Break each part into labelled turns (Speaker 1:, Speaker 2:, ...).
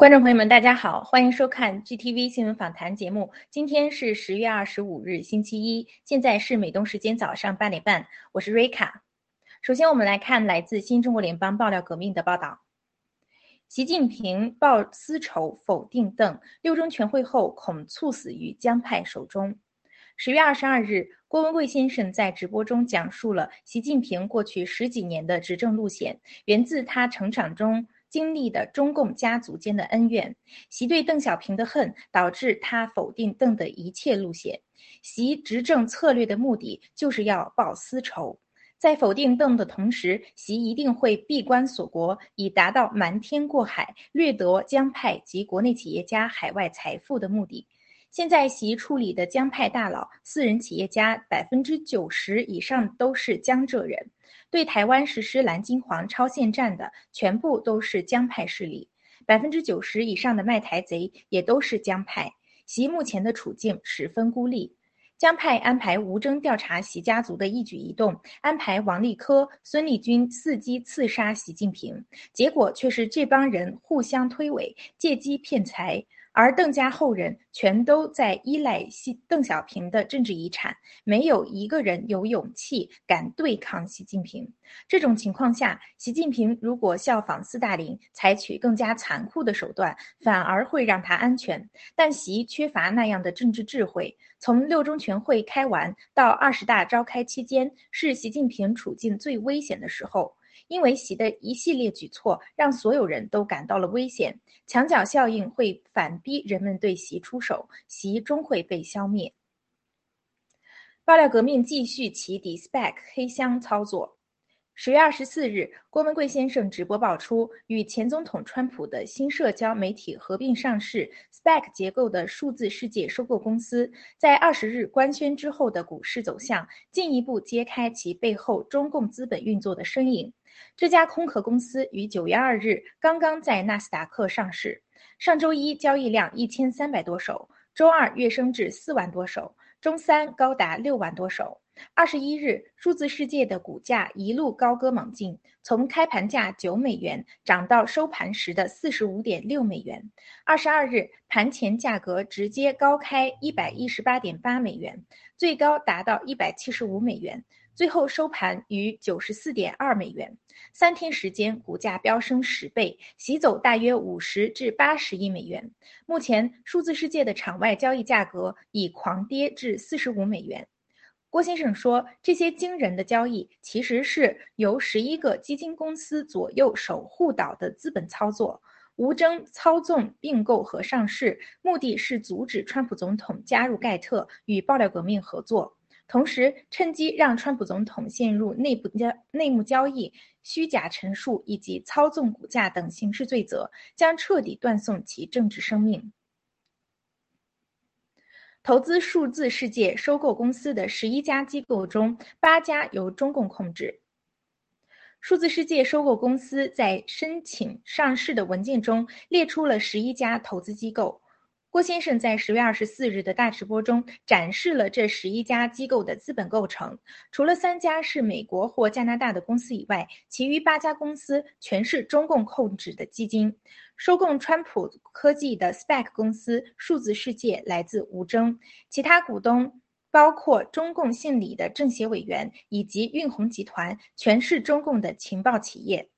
Speaker 1: 观众朋友们，大家好，欢迎收看 GTV 新闻访谈节目。今天是十月二十五日，星期一，现在是美东时间早上八点半，我是瑞卡。首先，我们来看来自新中国联邦爆料革命的报道：习近平报私仇，否定邓，六中全会后恐猝死于江派手中。十月二十二日，郭文贵先生在直播中讲述了习近平过去十几年的执政路线，源自他成长中。经历的中共家族间的恩怨，习对邓小平的恨导致他否定邓的一切路线。习执政策略的目的就是要报私仇，在否定邓的同时，习一定会闭关锁国，以达到瞒天过海、掠夺江派及国内企业家海外财富的目的。现在习处理的江派大佬、私人企业家，百分之九十以上都是江浙人。对台湾实施蓝金黄超限战的，全部都是江派势力，百分之九十以上的卖台贼也都是江派。习目前的处境十分孤立，江派安排吴征调查习家族的一举一动，安排王立科、孙立军伺机刺杀习近平，结果却是这帮人互相推诿，借机骗财。而邓家后人全都在依赖习邓小平的政治遗产，没有一个人有勇气敢对抗习近平。这种情况下，习近平如果效仿斯大林，采取更加残酷的手段，反而会让他安全。但习缺乏那样的政治智慧。从六中全会开完到二十大召开期间，是习近平处境最危险的时候。因为习的一系列举措，让所有人都感到了危险，墙角效应会反逼人们对习出手，习终会被消灭。爆料革命继续其 DSPAC 黑箱操作。十月二十四日，郭文贵先生直播爆出，与前总统川普的新社交媒体合并上市、SPAC 结构的数字世界收购公司，在二十日官宣之后的股市走向，进一步揭开其背后中共资本运作的身影。这家空壳公司于九月二日刚刚在纳斯达克上市，上周一交易量一千三百多手，周二跃升至四万多手，周三高达六万多手。二十一日，数字世界的股价一路高歌猛进，从开盘价九美元涨到收盘时的四十五点六美元。二十二日，盘前价格直接高开一百一十八点八美元，最高达到一百七十五美元。最后收盘于九十四点二美元，三天时间股价飙升十倍，洗走大约五十至八十亿美元。目前，数字世界的场外交易价格已狂跌至四十五美元。郭先生说，这些惊人的交易其实是由十一个基金公司左右守护岛的资本操作，吴征操纵并购和上市，目的是阻止川普总统加入盖特与爆料革命合作。同时，趁机让川普总统陷入内部交内幕交易、虚假陈述以及操纵股价等刑事罪责，将彻底断送其政治生命。投资数字世界收购公司的十一家机构中，八家由中共控制。数字世界收购公司在申请上市的文件中列出了十一家投资机构。郭先生在十月二十四日的大直播中展示了这十一家机构的资本构成。除了三家是美国或加拿大的公司以外，其余八家公司全是中共控制的基金。收购川普科技的 SPAC 公司数字世界来自吴征，其他股东包括中共姓李的政协委员以及运鸿集团，全是中共的情报企业。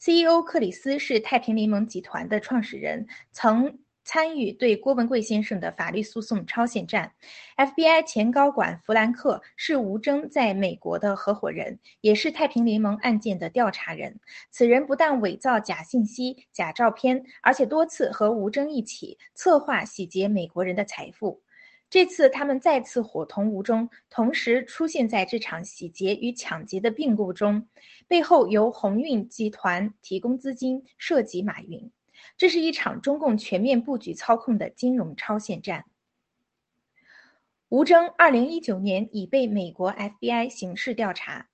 Speaker 1: CEO 克里斯是太平联盟集团的创始人，曾。参与对郭文贵先生的法律诉讼超限战，FBI 前高管弗兰克是吴征在美国的合伙人，也是太平联盟案件的调查人。此人不但伪造假信息、假照片，而且多次和吴征一起策划洗劫美国人的财富。这次他们再次伙同吴征，同时出现在这场洗劫与抢劫的并购中，背后由鸿运集团提供资金，涉及马云。这是一场中共全面布局操控的金融超限战。吴征二零一九年已被美国 FBI 刑事调查。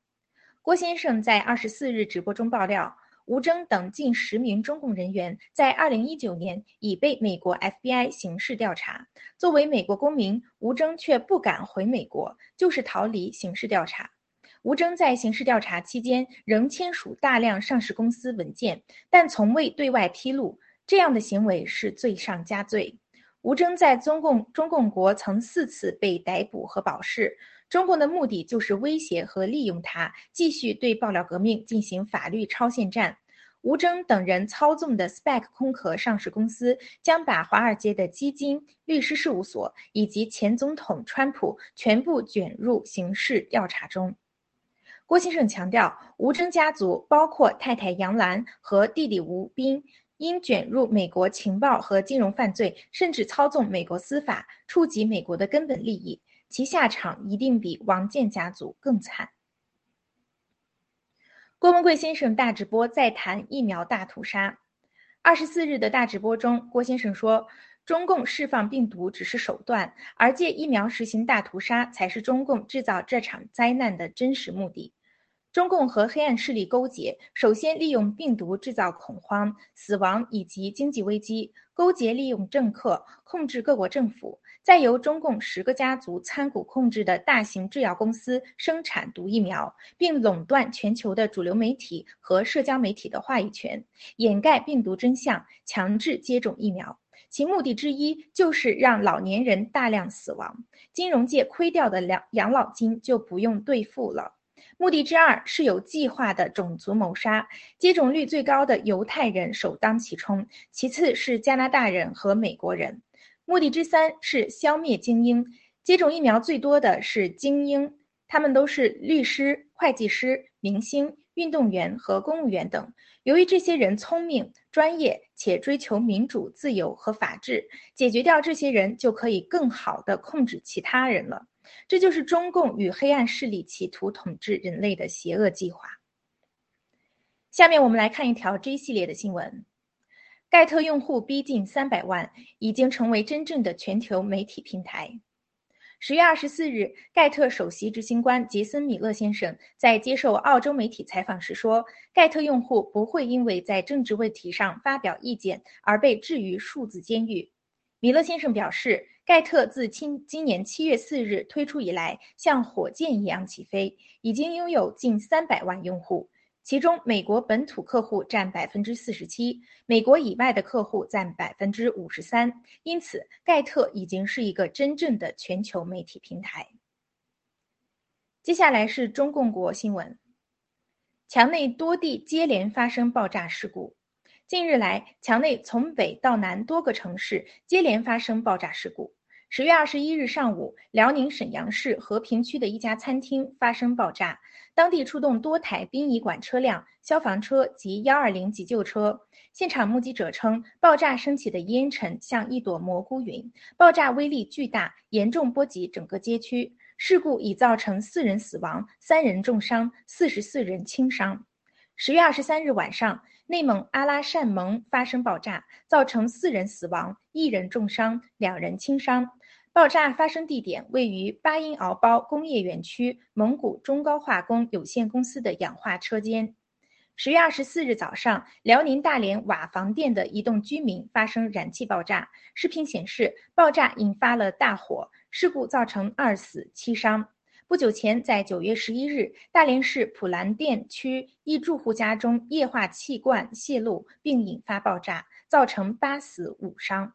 Speaker 1: 郭先生在二十四日直播中爆料，吴征等近十名中共人员在二零一九年已被美国 FBI 刑事调查。作为美国公民，吴征却不敢回美国，就是逃离刑事调查。吴征在刑事调查期间仍签署大量上市公司文件，但从未对外披露。这样的行为是罪上加罪。吴征在中共中共国曾四次被逮捕和保释，中共的目的就是威胁和利用他，继续对爆料革命进行法律超限战。吴征等人操纵的 SPAC 空壳上市公司，将把华尔街的基金、律师事务所以及前总统川普全部卷入刑事调查中。郭先生强调，吴征家族包括太太杨澜和弟弟吴斌。因卷入美国情报和金融犯罪，甚至操纵美国司法，触及美国的根本利益，其下场一定比王健家族更惨。郭文贵先生大直播再谈疫苗大屠杀。二十四日的大直播中，郭先生说，中共释放病毒只是手段，而借疫苗实行大屠杀才是中共制造这场灾难的真实目的。中共和黑暗势力勾结，首先利用病毒制造恐慌、死亡以及经济危机，勾结利用政客控制各国政府，再由中共十个家族参股控制的大型制药公司生产毒疫苗，并垄断全球的主流媒体和社交媒体的话语权，掩盖病毒真相，强制接种疫苗。其目的之一就是让老年人大量死亡，金融界亏掉的养养老金就不用兑付了。目的之二是有计划的种族谋杀，接种率最高的犹太人首当其冲，其次是加拿大人和美国人。目的之三是消灭精英，接种疫苗最多的是精英，他们都是律师、会计师、明星、运动员和公务员等。由于这些人聪明、专业且追求民主、自由和法治，解决掉这些人就可以更好地控制其他人了。这就是中共与黑暗势力企图统治人类的邪恶计划。下面我们来看一条 J 系列的新闻：盖特用户逼近三百万，已经成为真正的全球媒体平台。十月二十四日，盖特首席执行官杰森·米勒先生在接受澳洲媒体采访时说：“盖特用户不会因为在政治问题上发表意见而被置于数字监狱。”米勒先生表示。盖特自今今年七月四日推出以来，像火箭一样起飞，已经拥有近三百万用户，其中美国本土客户占百分之四十七，美国以外的客户占百分之五十三。因此，盖特已经是一个真正的全球媒体平台。接下来是中共国新闻：墙内多地接连发生爆炸事故。近日来，墙内从北到南多个城市接连发生爆炸事故。十月二十一日上午，辽宁沈阳市和平区的一家餐厅发生爆炸，当地出动多台殡仪馆车辆、消防车及幺二零急救车。现场目击者称，爆炸升起的烟尘像一朵蘑菇云，爆炸威力巨大，严重波及整个街区。事故已造成四人死亡、三人重伤、四十四人轻伤。十月二十三日晚上。内蒙阿拉善盟发生爆炸，造成四人死亡、一人重伤、两人轻伤。爆炸发生地点位于巴音敖包工业园区蒙古中高化工有限公司的氧化车间。十月二十四日早上，辽宁大连瓦房店的一栋居民发生燃气爆炸，视频显示爆炸引发了大火，事故造成二死七伤。不久前，在九月十一日，大连市普兰店区一住户家中液化气罐泄漏，并引发爆炸，造成八死五伤。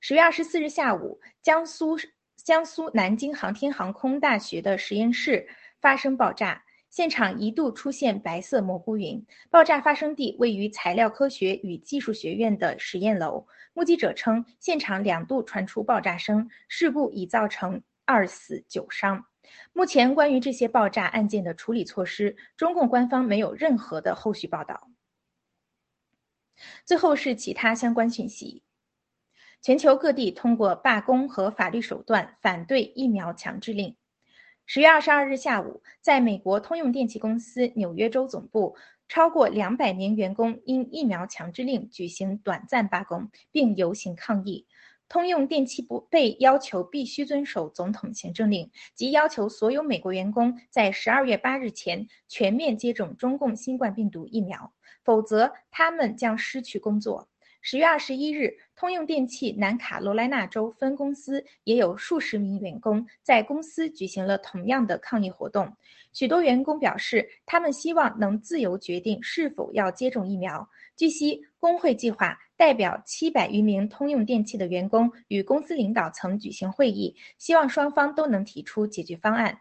Speaker 1: 十月二十四日下午，江苏江苏南京航天航空大学的实验室发生爆炸，现场一度出现白色蘑菇云。爆炸发生地位于材料科学与技术学院的实验楼。目击者称，现场两度传出爆炸声，事故已造成二死九伤。目前，关于这些爆炸案件的处理措施，中共官方没有任何的后续报道。最后是其他相关讯息：全球各地通过罢工和法律手段反对疫苗强制令。十月二十二日下午，在美国通用电气公司纽约州总部，超过两百名员工因疫苗强制令举行短暂罢工，并游行抗议。通用电气不被要求必须遵守总统行政令，即要求所有美国员工在十二月八日前全面接种中共新冠病毒疫苗，否则他们将失去工作。十月二十一日，通用电气南卡罗来纳州分公司也有数十名员工在公司举行了同样的抗议活动。许多员工表示，他们希望能自由决定是否要接种疫苗。据悉，工会计划。代表七百余名通用电气的员工与公司领导层举行会议，希望双方都能提出解决方案。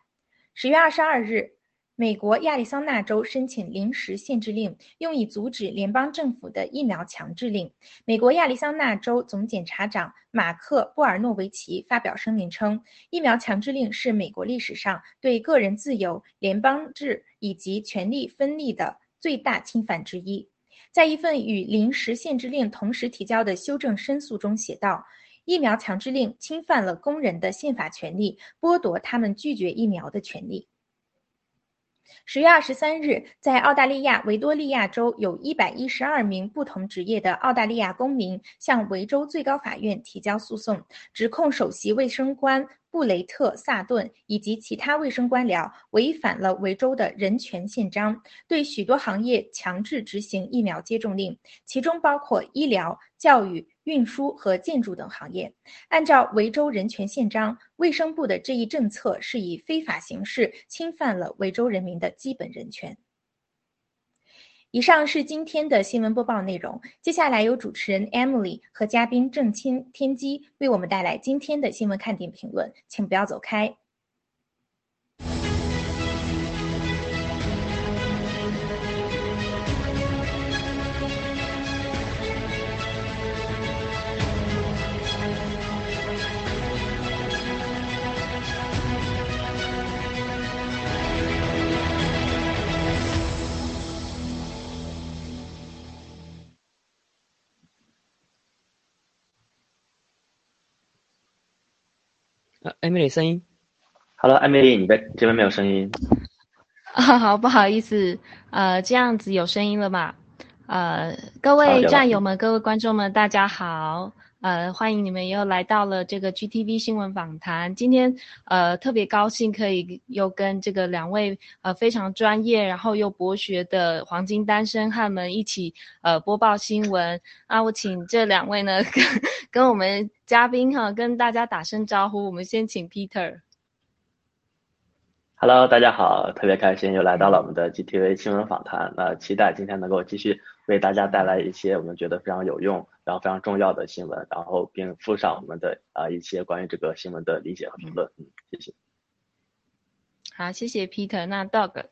Speaker 1: 十月二十二日。美国亚利桑那州申请临时限制令，用以阻止联邦政府的疫苗强制令。美国亚利桑那州总检察长马克·布尔诺维奇发表声明称，疫苗强制令是美国历史上对个人自由、联邦制以及权力分立的最大侵犯之一。在一份与临时限制令同时提交的修正申诉中写道：“疫苗强制令侵犯了工人的宪法权利，剥夺他们拒绝疫苗的权利。”十月二十三日，在澳大利亚维多利亚州，有一百一十二名不同职业的澳大利亚公民向维州最高法院提交诉讼，指控首席卫生官。布雷特·萨顿以及其他卫生官僚违反了维州的人权宪章，对许多行业强制执行疫苗接种令，其中包括医疗、教育、运输和建筑等行业。按照维州人权宪章，卫生部的这一政策是以非法形式侵犯了维州人民的基本人权。以上是今天的新闻播报内容。接下来由主持人 Emily 和嘉宾郑清天机为我们带来今天的新闻看点评论，请不要走开。
Speaker 2: 呃，艾米丽声音
Speaker 3: ，Hello，艾米丽，你在这边没有声音。
Speaker 4: 啊，好，不好意思，呃，这样子有声音了吗？呃，各位战友们，各位观众们，大家好。呃，欢迎你们又来到了这个 GTV 新闻访谈。今天呃特别高兴可以又跟这个两位呃非常专业然后又博学的黄金单身汉们一起呃播报新闻啊。我请这两位呢跟跟我们嘉宾哈跟大家打声招呼。我们先请 Peter。
Speaker 3: Hello，大家好，特别开心又来到了我们的 GTV 新闻访谈。那期待今天能够继续为大家带来一些我们觉得非常有用。然后非常重要的新闻，然后并附上我们的啊一些关于这个新闻的理解和评论。嗯，谢谢。
Speaker 4: 好，谢谢 Peter。那 Dog。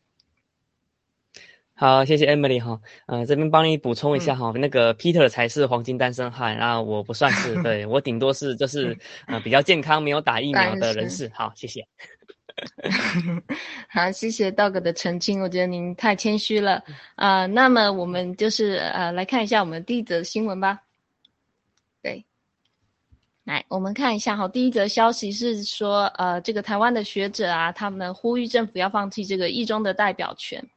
Speaker 2: 好，谢谢 Emily 哈。呃，这边帮你补充一下哈，那个 Peter 才是黄金单身汉，然后我不算是，对 我顶多是就是呃比较健康，没有打疫苗的人士。好，谢谢。
Speaker 4: 好，谢谢 Dog 的澄清，我觉得您太谦虚了啊。那么我们就是呃来看一下我们第一则新闻吧。对，来，我们看一下哈。第一则消息是说，呃，这个台湾的学者啊，他们呼吁政府要放弃这个一中的代表权。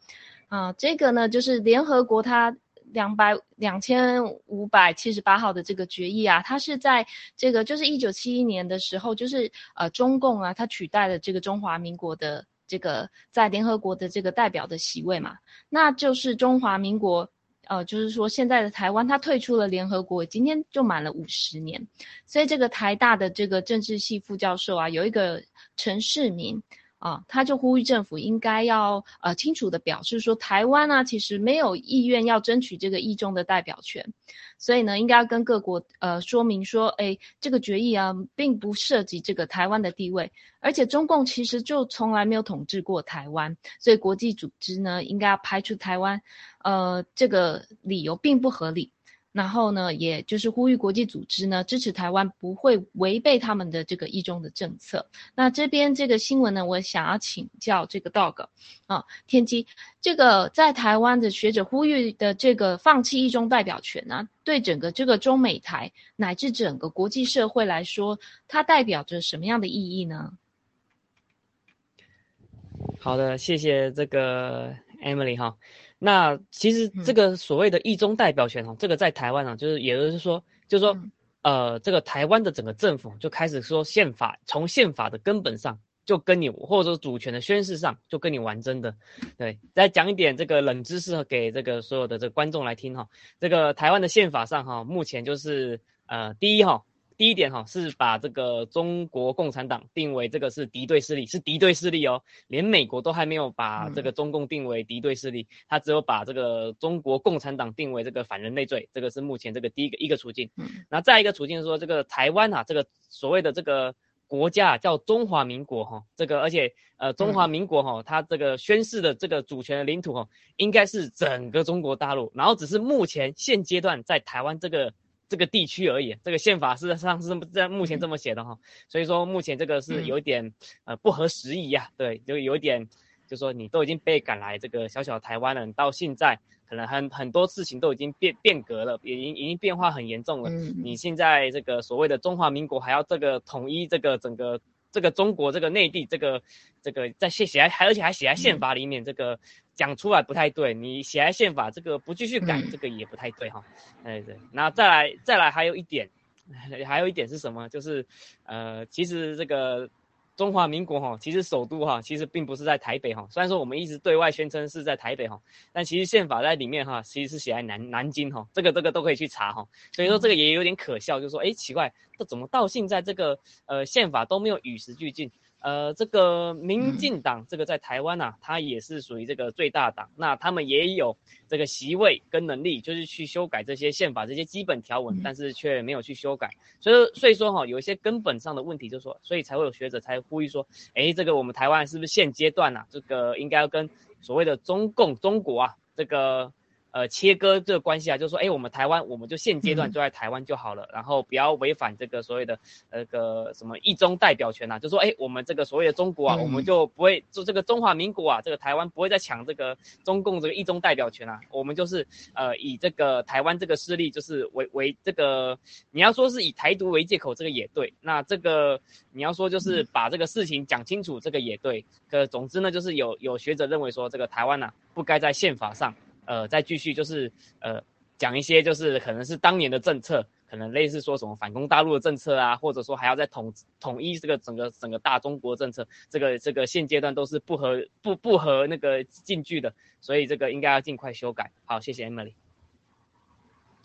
Speaker 4: 啊，这个呢，就是联合国它两百两千五百七十八号的这个决议啊，它是在这个就是一九七一年的时候，就是呃中共啊，它取代了这个中华民国的这个在联合国的这个代表的席位嘛，那就是中华民国。呃，就是说现在的台湾，它退出了联合国，今天就满了五十年，所以这个台大的这个政治系副教授啊，有一个陈世民。啊，他就呼吁政府应该要呃清楚的表示说，台湾呢其实没有意愿要争取这个议中的代表权，所以呢应该要跟各国呃说明说，哎，这个决议啊并不涉及这个台湾的地位，而且中共其实就从来没有统治过台湾，所以国际组织呢应该要排除台湾，呃这个理由并不合理。然后呢，也就是呼吁国际组织呢支持台湾不会违背他们的这个一中的政策。那这边这个新闻呢，我想要请教这个 dog 啊，天机，这个在台湾的学者呼吁的这个放弃一中代表权呢，对整个这个中美台乃至整个国际社会来说，它代表着什么样的意义呢？
Speaker 2: 好的，谢谢这个 Emily 哈。那其实这个所谓的一中代表权哈，这个在台湾啊，就是也就是说，就是说，呃，这个台湾的整个政府就开始说宪法，从宪法的根本上就跟你，或者说主权的宣誓上就跟你玩真的。对，再讲一点这个冷知识给这个所有的这个观众来听哈，这个台湾的宪法上哈，目前就是呃，第一哈，第一点哈，是把这个中国共产党定为这个是敌对势力，是敌对势力哦。连美国都还没有把这个中共定为敌对势力，他只有把这个中国共产党定为这个反人类罪，这个是目前这个第一个一个处境。那再一个处境是说，这个台湾啊，这个所谓的这个国家叫中华民国哈，这个而且呃中华民国哈，它这个宣誓的这个主权的领土哈，应该是整个中国大陆，然后只是目前现阶段在台湾这个。这个地区而已，这个宪法事实上是在目前这么写的哈，所以说目前这个是有点呃不合时宜呀，对，就有点，就说你都已经被赶来这个小小台湾了，你到现在可能很很多事情都已经变变革了，已经已经变化很严重了，你现在这个所谓的中华民国还要这个统一这个整个。这个中国这个内地这个这个在写写还而且还写在宪法里面，这个讲出来不太对。你写在宪法这个不继续改，这个也不太对哈。哎对，那再来再来还有一点，还有一点是什么？就是呃，其实这个。中华民国哈，其实首都哈，其实并不是在台北哈。虽然说我们一直对外宣称是在台北哈，但其实宪法在里面哈，其实是写在南南京哈。这个这个都可以去查哈。所以说这个也有点可笑，就是说，哎，奇怪，这怎么到现在这个呃宪法都没有与时俱进？呃，这个民进党这个在台湾呐，它也是属于这个最大党，那他们也有这个席位跟能力，就是去修改这些宪法这些基本条文，但是却没有去修改，所以所以说哈，有一些根本上的问题，就说，所以才会有学者才呼吁说，哎，这个我们台湾是不是现阶段呐，这个应该要跟所谓的中共中国啊，这个。呃，切割这个关系啊，就是说，哎，我们台湾，我们就现阶段就在台湾就好了，然后不要违反这个所谓的那个什么一中代表权呐，就说，哎，我们这个所谓的中国啊，我们就不会做这个中华民国啊，这个台湾不会再抢这个中共这个一中代表权啊，我们就是呃以这个台湾这个势力就是为为这个，你要说是以台独为借口，这个也对，那这个你要说就是把这个事情讲清楚，这个也对，可总之呢，就是有有学者认为说，这个台湾呐不该在宪法上。呃，再继续就是呃，讲一些就是可能是当年的政策，可能类似说什么反攻大陆的政策啊，或者说还要再统统一这个整个整个大中国政策，这个这个现阶段都是不合不不合那个进句的，所以这个应该要尽快修改。好，谢谢 Emily。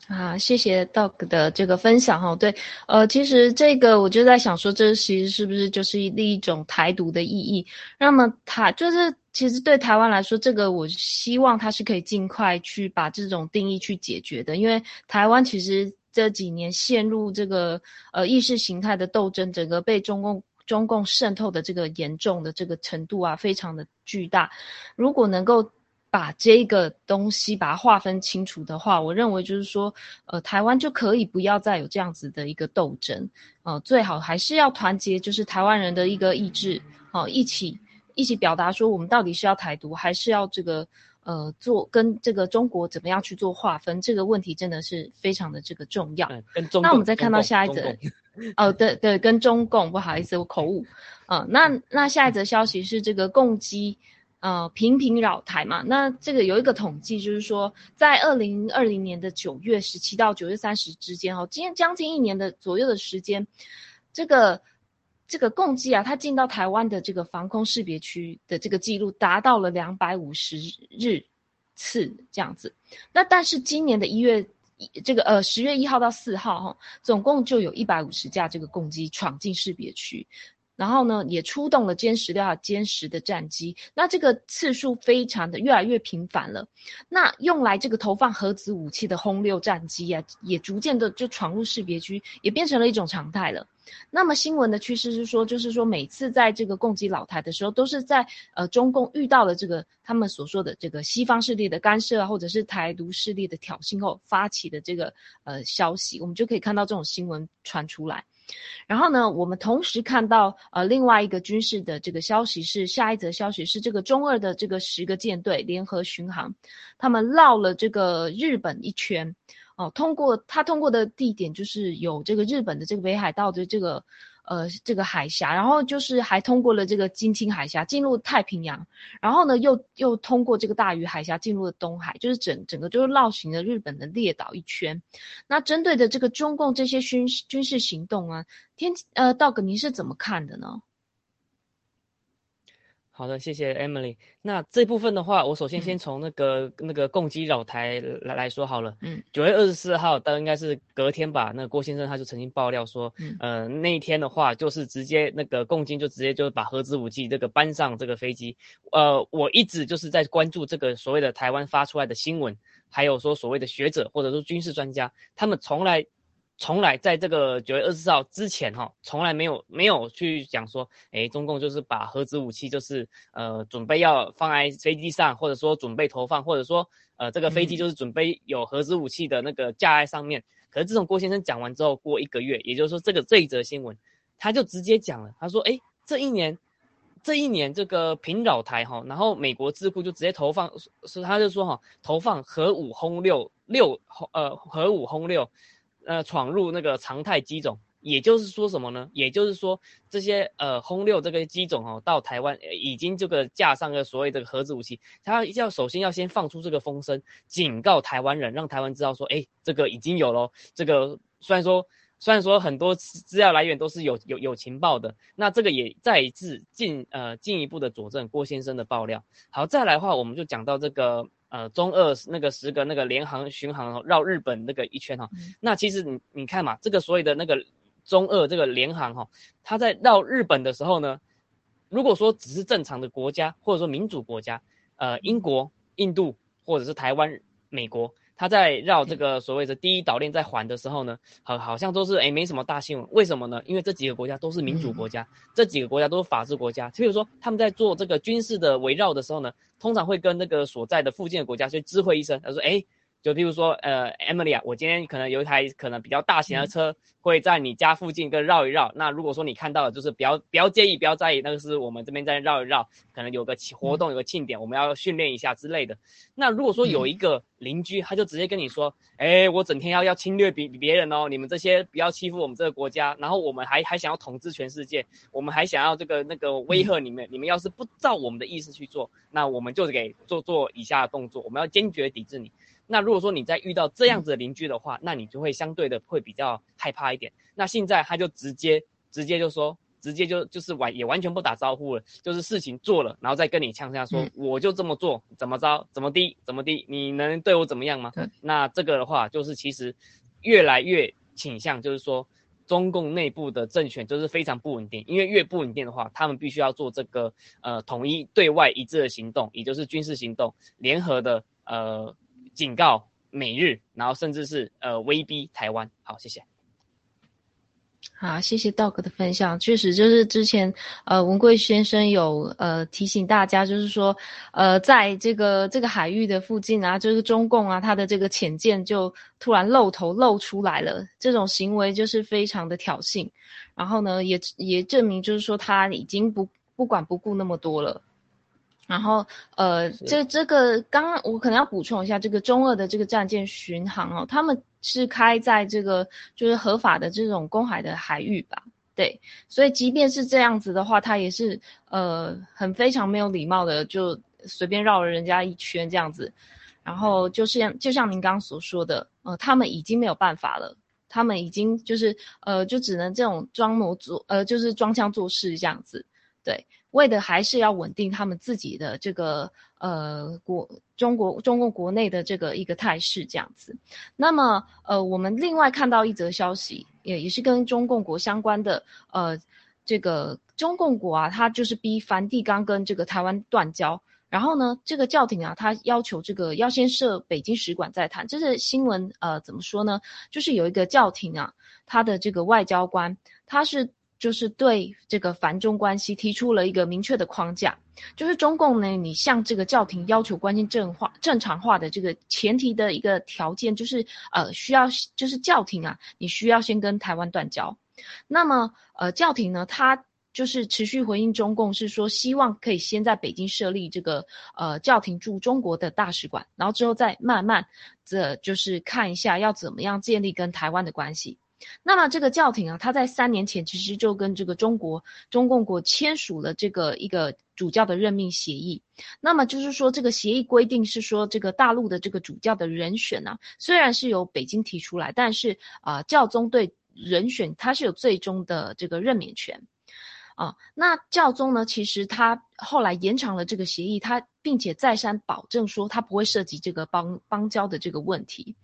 Speaker 4: 啊，谢谢 Dog 的这个分享哈。对，呃，其实这个我就在想说，这其实是不是就是另一种台独的意义？那么它就是。其实对台湾来说，这个我希望它是可以尽快去把这种定义去解决的，因为台湾其实这几年陷入这个呃意识形态的斗争，整个被中共中共渗透的这个严重的这个程度啊，非常的巨大。如果能够把这个东西把它划分清楚的话，我认为就是说，呃，台湾就可以不要再有这样子的一个斗争，呃，最好还是要团结，就是台湾人的一个意志，哦，一起。一起表达说，我们到底是要台独，还是要这个呃做跟这个中国怎么样去做划分？这个问题真的是非常的这个重要。那我们再看到下一则，哦，对对，跟中共不好意思，我口误。啊，那那下一则消息是这个共机呃频频扰台嘛？那这个有一个统计，就是说在二零二零年的九月十七到九月三十之间，哦，今天将近一年的左右的时间，这个。这个共计啊，它进到台湾的这个防空识别区的这个记录达到了两百五十日次这样子。那但是今年的一月，这个呃十月一号到四号哈，总共就有一百五十架这个共机闯进识别区。然后呢，也出动了歼十六、歼十的战机，那这个次数非常的越来越频繁了。那用来这个投放核子武器的轰六战机啊，也逐渐的就闯入识别区，也变成了一种常态了。那么新闻的趋势是说，就是说每次在这个攻击老台的时候，都是在呃中共遇到了这个他们所说的这个西方势力的干涉，或者是台独势力的挑衅后发起的这个呃消息，我们就可以看到这种新闻传出来。然后呢，我们同时看到呃另外一个军事的这个消息是下一则消息是这个中二的这个十个舰队联合巡航，他们绕了这个日本一圈，哦，通过他通过的地点就是有这个日本的这个北海道的这个。呃，这个海峡，然后就是还通过了这个金青海峡进入太平洋，然后呢又又通过这个大隅海峡进入了东海，就是整整个就是绕行了日本的列岛一圈。那针对的这个中共这些军军事行动啊，天呃道格您是怎么看的呢？
Speaker 2: 好的，谢谢 Emily。那这部分的话，我首先先从那个、嗯、那个共机扰台来来说好了。嗯，九月二十四号，大概应该是隔天吧。那郭先生他就曾经爆料说，嗯、呃，那一天的话，就是直接那个共军就直接就把核子武器这个搬上这个飞机。呃，我一直就是在关注这个所谓的台湾发出来的新闻，还有说所谓的学者或者说军事专家，他们从来。从来在这个九月二十四号之前，哈，从来没有没有去讲说，哎，中共就是把核子武器就是呃准备要放在飞机上，或者说准备投放，或者说呃这个飞机就是准备有核子武器的那个架在上面。可是自从郭先生讲完之后，过一个月，也就是说这个这一则新闻，他就直接讲了，他说，哎，这一年这一年这个平扰台哈，然后美国智库就直接投放，是他就说哈，投放核武轰六六呃核武轰六。呃，闯入那个常态机种，也就是说什么呢？也就是说，这些呃轰六这个机种哦，到台湾已经这个架上了所谓的核子武器，它要首先要先放出这个风声，警告台湾人，让台湾知道说，哎，这个已经有了。这个虽然说虽然说很多资料来源都是有有有情报的，那这个也再一次进呃进一步的佐证郭先生的爆料。好，再来的话，我们就讲到这个。呃，中二那个十个那个联航巡航绕日本那个一圈哈，那其实你你看嘛，这个所谓的那个中二这个联航哈，它在绕日本的时候呢，如果说只是正常的国家或者说民主国家，呃，英国、印度或者是台湾、美国。他在绕这个所谓的第一岛链在环的时候呢，好好像都是诶没什么大新闻，为什么呢？因为这几个国家都是民主国家，这几个国家都是法治国家。比如说他们在做这个军事的围绕的时候呢，通常会跟那个所在的附近的国家去知会一声，他说诶。就譬如说，呃，Emily 啊，我今天可能有一台可能比较大型的车会在你家附近跟绕一绕。那如果说你看到了就是不要不要介意，不要在意，那个是我们这边在绕一绕，可能有个活动，有个庆典，我们要训练一下之类的。那如果说有一个邻居，他就直接跟你说，哎，我整天要要侵略别别人哦，你们这些不要欺负我们这个国家，然后我们还还想要统治全世界，我们还想要这个那个威吓你们，你们要是不照我们的意思去做，那我们就给做做以下的动作，我们要坚决抵制你。那如果说你在遇到这样子的邻居的话，那你就会相对的会比较害怕一点。那现在他就直接直接就说，直接就就是完也完全不打招呼了，就是事情做了，然后再跟你呛下说，我就这么做，怎么着，怎么低，怎么低，你能对我怎么样吗？那这个的话，就是其实越来越倾向就是说，中共内部的政权就是非常不稳定，因为越不稳定的话，他们必须要做这个呃统一对外一致的行动，也就是军事行动，联合的呃。警告美日，然后甚至是呃威逼台湾。好，谢谢。
Speaker 4: 好，谢谢道哥的分享。确实，就是之前呃文贵先生有呃提醒大家，就是说呃在这个这个海域的附近啊，就是中共啊，他的这个潜舰就突然露头露出来了，这种行为就是非常的挑衅。然后呢，也也证明就是说他已经不不管不顾那么多了。然后，呃，这这个刚刚我可能要补充一下，这个中俄的这个战舰巡航哦，他们是开在这个就是合法的这种公海的海域吧？对，所以即便是这样子的话，他也是呃很非常没有礼貌的，就随便绕了人家一圈这样子。然后就是就像您刚刚所说的，呃，他们已经没有办法了，他们已经就是呃就只能这种装模作呃就是装腔作势这样子，对。为的还是要稳定他们自己的这个呃国中国中共国内的这个一个态势这样子。那么呃我们另外看到一则消息，也也是跟中共国相关的呃这个中共国啊，他就是逼梵蒂冈跟这个台湾断交。然后呢，这个教廷啊，他要求这个要先设北京使馆再谈。这是新闻呃怎么说呢？就是有一个教廷啊，他的这个外交官他是。就是对这个繁中关系提出了一个明确的框架，就是中共呢，你向这个教廷要求关系正化正常化的这个前提的一个条件，就是呃需要就是教廷啊，你需要先跟台湾断交。那么呃教廷呢，他就是持续回应中共，是说希望可以先在北京设立这个呃教廷驻中国的大使馆，然后之后再慢慢这就是看一下要怎么样建立跟台湾的关系。那么这个教廷啊，他在三年前其实就跟这个中国中共国签署了这个一个主教的任命协议。那么就是说，这个协议规定是说，这个大陆的这个主教的人选呢，虽然是由北京提出来，但是啊，教宗对人选他是有最终的这个任免权。啊。那教宗呢，其实他后来延长了这个协议，他并且再三保证说他不会涉及这个邦邦交的这个问题。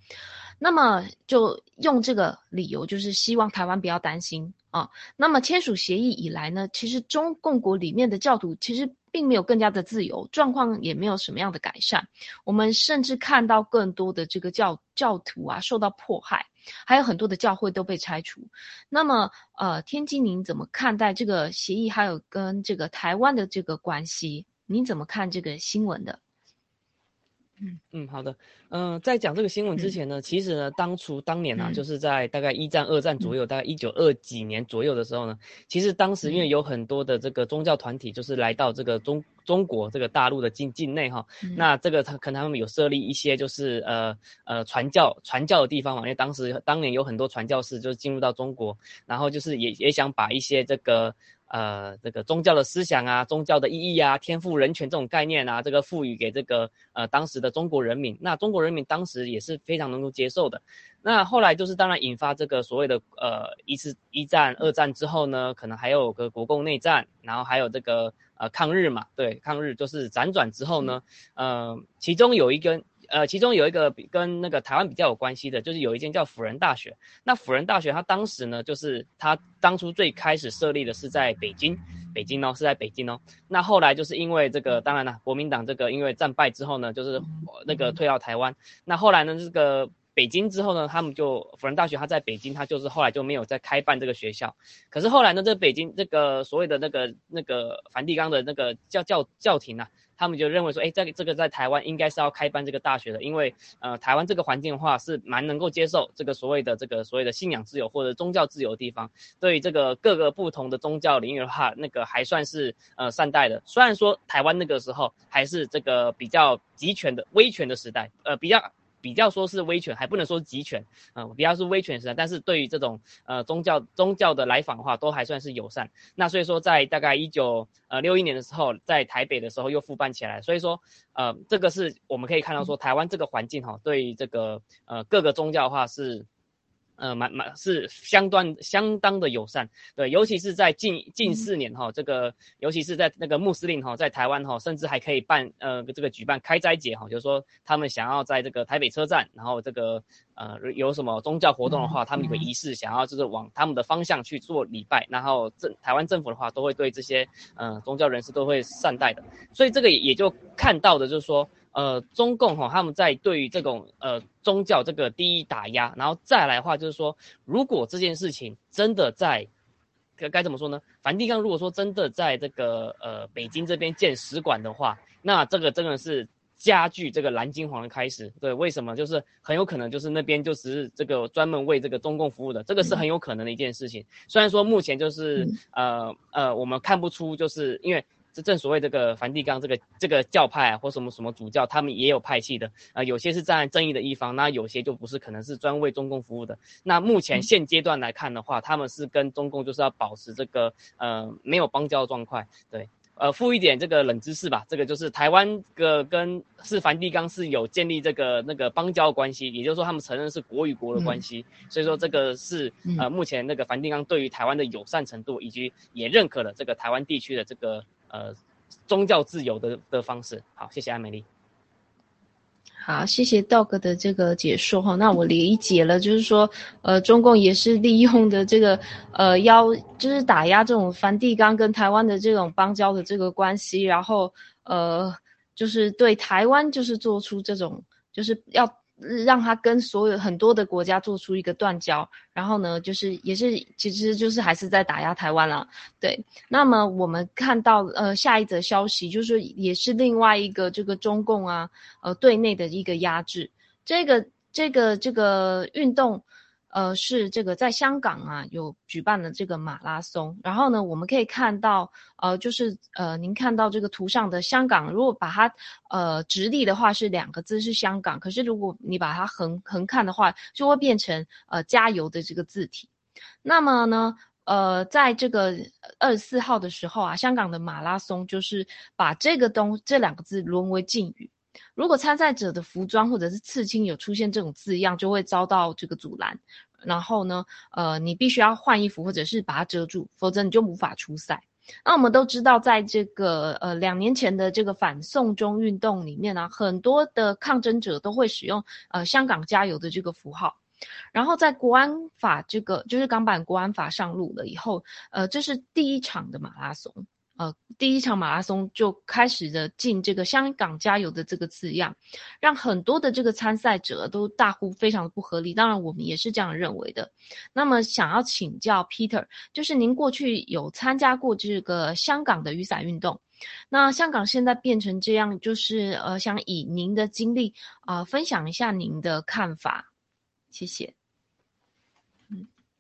Speaker 4: 那么就用这个理由，就是希望台湾不要担心啊。那么签署协议以来呢，其实中共国里面的教徒其实并没有更加的自由，状况也没有什么样的改善。我们甚至看到更多的这个教教徒啊受到迫害，还有很多的教会都被拆除。那么，呃，天机您怎么看待这个协议，还有跟这个台湾的这个关系？您怎么看这个新闻的？
Speaker 2: 嗯。嗯，好的，嗯，在讲这个新闻之前呢，其实呢，当初当年啊，就是在大概一战、二战左右，大概一九二几年左右的时候呢，其实当时因为有很多的这个宗教团体，就是来到这个中中国这个大陆的境境内哈，那这个他可能他们有设立一些就是呃呃传教传教的地方嘛，因为当时当年有很多传教士就是进入到中国，然后就是也也想把一些这个。呃，这个宗教的思想啊，宗教的意义啊，天赋人权这种概念啊，这个赋予给这个呃当时的中国人民，那中国人民当时也是非常能够接受的。那后来就是当然引发这个所谓的呃一次一战、二战之后呢，可能还有个国共内战，然后还有这个呃抗日嘛，对，抗日就是辗转之后呢，呃，其中有一根。呃，其中有一个比跟那个台湾比较有关系的，就是有一间叫辅仁大学。那辅仁大学它当时呢，就是它当初最开始设立的是在北京，北京哦，是在北京哦。那后来就是因为这个，当然了，国民党这个因为战败之后呢，就是那个退到台湾。那后来呢，这个北京之后呢，他们就辅仁大学它在北京，它就是后来就没有再开办这个学校。可是后来呢，这北京这个所谓的那个那个梵蒂冈的那个教教教廷啊。他们就认为说，哎，在这个在台湾应该是要开办这个大学的，因为呃，台湾这个环境的话是蛮能够接受这个所谓的这个所谓的信仰自由或者宗教自由的地方，对于这个各个不同的宗教领域的话，那个还算是呃善待的。虽然说台湾那个时候还是这个比较集权的威权的时代，呃，比较。比较说是威权，还不能说集权，嗯，比较是威权时代，但是对于这种呃宗教宗教的来访的话，都还算是友善。那所以说，在大概一九呃六一年的时候，在台北的时候又复办起来，所以说呃这个是我们可以看到说，台湾这个环境哈，对于这个呃各个宗教的话是。呃，蛮蛮是相当相当的友善，对，尤其是在近近四年哈，这个尤其是在那个穆斯林哈，在台湾哈，甚至还可以办呃这个举办开斋节哈，就是说他们想要在这个台北车站，然后这个呃有什么宗教活动的话，他们有个仪式，想要就是往他们的方向去做礼拜，然后政台湾政府的话都会对这些呃宗教人士都会善待的，所以这个也就看到的就是说。呃，中共哈，他们在对于这种呃宗教这个第一打压，然后再来的话就是说，如果这件事情真的在该该怎么说呢？梵蒂冈如果说真的在这个呃北京这边建使馆的话，那这个真的是加剧这个蓝金黄的开始。对，为什么？就是很有可能就是那边就只是这个专门为这个中共服务的，这个是很有可能的一件事情。虽然说目前就是呃呃我们看不出，就是因为。这正所谓这个梵蒂冈这个这个教派啊，或什么什么主教，他们也有派系的啊，有些是站在正义的一方，那有些就不是，可能是专为中共服务的。那目前现阶段来看的话，他们是跟中共就是要保持这个呃没有邦交的状态。对，呃，附一点这个冷知识吧，这个就是台湾个跟是梵蒂冈是有建立这个那个邦交关系，也就是说他们承认是国与国的关系，所以说这个是呃目前那个梵蒂冈对于台湾的友善程度，以及也认可了这个台湾地区的这个。呃，宗教自由的的方式，好，谢谢安美丽。
Speaker 4: 好，谢谢 Dog 的这个解说哈。那我理解了，就是说，呃，中共也是利用的这个，呃，要就是打压这种梵蒂冈跟台湾的这种邦交的这个关系，然后呃，就是对台湾就是做出这种，就是要。让他跟所有很多的国家做出一个断交，然后呢，就是也是其实就是还是在打压台湾了。对，那么我们看到呃下一则消息，就是也是另外一个这个中共啊，呃对内的一个压制，这个这个这个运动。呃，是这个在香港啊，有举办了这个马拉松。然后呢，我们可以看到，呃，就是呃，您看到这个图上的香港，如果把它呃直立的话是两个字是香港，可是如果你把它横横看的话，就会变成呃加油的这个字体。那么呢，呃，在这个二十四号的时候啊，香港的马拉松就是把这个东这两个字沦为禁语。如果参赛者的服装或者是刺青有出现这种字样，就会遭到这个阻拦。然后呢，呃，你必须要换衣服或者是把它遮住，否则你就无法出赛。那我们都知道，在这个呃两年前的这个反送中运动里面呢，很多的抗争者都会使用呃香港加油的这个符号。然后在国安法这个就是港版国安法上路了以后，呃，这是第一场的马拉松，呃，第一场马拉松就开始的进这个香港加油的这个字样，让很多的这个参赛者都大呼非常的不合理。当然，我们也是这样认为的。那么，想要请教 Peter，就是您过去有参加过这个香港的雨伞运动，那香港现在变成这样，就是呃，想以您的经历啊，分享一下您的看法。谢谢。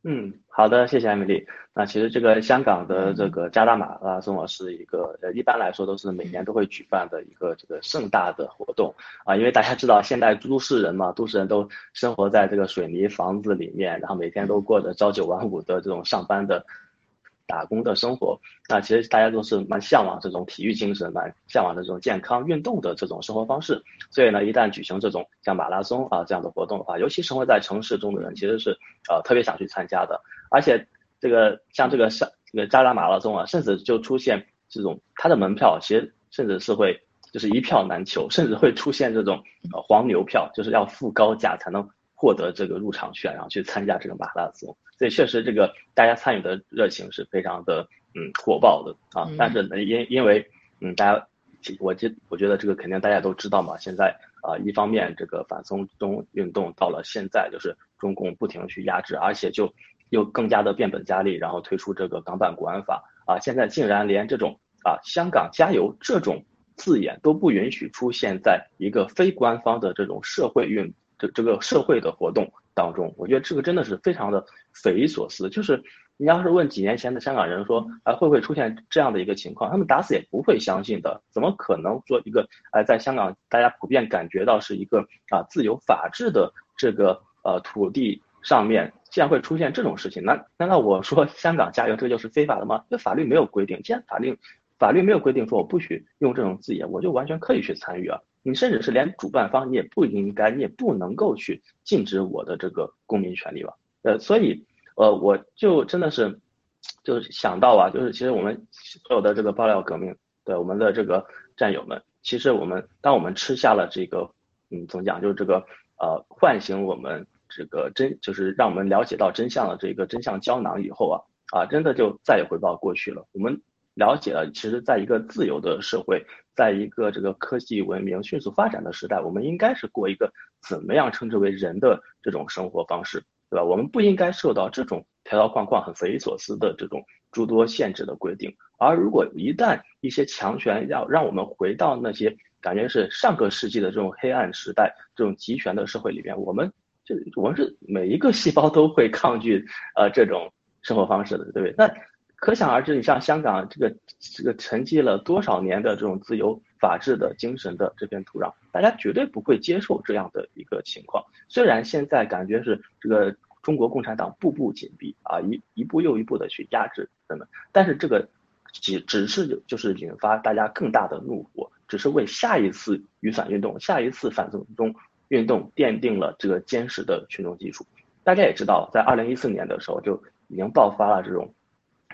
Speaker 3: 嗯，好的，谢谢艾米丽。那其实这个香港的这个加大马拉松啊，是一个呃，一般来说都是每年都会举办的一个这个盛大的活动啊。因为大家知道，现在都市人嘛，都市人都生活在这个水泥房子里面，然后每天都过着朝九晚五的这种上班的。打工的生活，那其实大家都是蛮向往这种体育精神，蛮向往的这种健康运动的这种生活方式。所以呢，一旦举行这种像马拉松啊这样的活动的话，尤其生活在城市中的人，其实是呃特别想去参加的。而且这个像这个像这个加拉马拉松啊，甚至就出现这种它的门票其实甚至是会就是一票难求，甚至会出现这种黄牛票，就是要付高价才能。获得这个入场券，然后去参加这个马拉松，所以确实这个大家参与的热情是非常的嗯火爆的啊。但是呢，因因为嗯大家，我觉我觉得这个肯定大家都知道嘛。现在啊，一方面这个反送中运动到了现在，就是中共不停去压制，而且就又更加的变本加厉，然后推出这个港版国安法啊，现在竟然连这种啊香港加油这种字眼都不允许出现在一个非官方的这种社会运。这个社会的活动当中，我觉得这个真的是非常的匪夷所思。就是你要是问几年前的香港人说，啊会不会出现这样的一个情况，他们打死也不会相信的。怎么可能说一个，呃，在香港大家普遍感觉到是一个啊自由法治的这个呃土地上面，竟然会出现这种事情？难难道我说 香港加油这就是非法的吗？这法律没有规定，既然法律法律没有规定说我不许用这种字眼，我就完全可以去参与啊。你甚至是连主办方，你也不应该，你也不能够去禁止我的这个公民权利吧？呃，所以，呃，我就真的是，就是想到啊，就是其实我们所有的这个爆料革命，对我们的这个战友们，其实我们当我们吃下了这个，嗯，怎么讲，就是这个呃，唤醒我们这个真，就是让我们了解到真相的这个真相胶囊以后啊，啊，真的就再也回不到过去了。我们了解了，其实在一个自由的社会。在一个这个科技文明迅速发展的时代，我们应该是过一个怎么样称之为人的这种生活方式，对吧？我们不应该受到这种条条框框、很匪夷所思的这种诸多限制的规定。而如果一旦一些强权要让我们回到那些感觉是上个世纪的这种黑暗时代、这种集权的社会里面，我们这我们是每一个细胞都会抗拒呃这种生活方式的，对不对？那。可想而知，你像香港这个这个沉寂了多少年的这种自由法治的精神的这片土壤，大家绝对不会接受这样的一个情况。虽然现在感觉是这个中国共产党步步紧逼啊，一一步又一步的去压制等等，但是这个只只是就是引发大家更大的怒火，只是为下一次雨伞运动、下一次反送中运动奠定了这个坚实的群众基础。大家也知道，在二零一四年的时候就已经爆发了这种。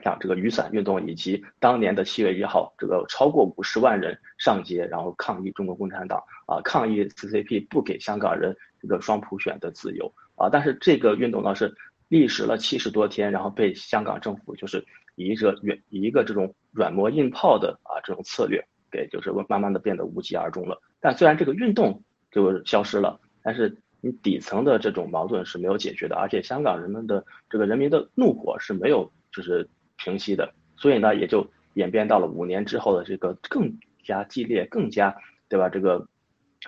Speaker 3: 像这个雨伞运动，以及当年的七月一号，这个超过五十万人上街，然后抗议中国共产党啊，抗议 CCP 不给香港人这个双普选的自由啊。但是这个运动呢是历时了七十多天，然后被香港政府就是以一个软以一个这种软磨硬泡的啊这种策略给就是慢慢的变得无疾而终了。但虽然这个运动就消失了，但是你底层的这种矛盾是没有解决的，而且香港人们的这个人民的怒火是没有就是。平息的，所以呢，也就演变到了五年之后的这个更加激烈、更加对吧？这个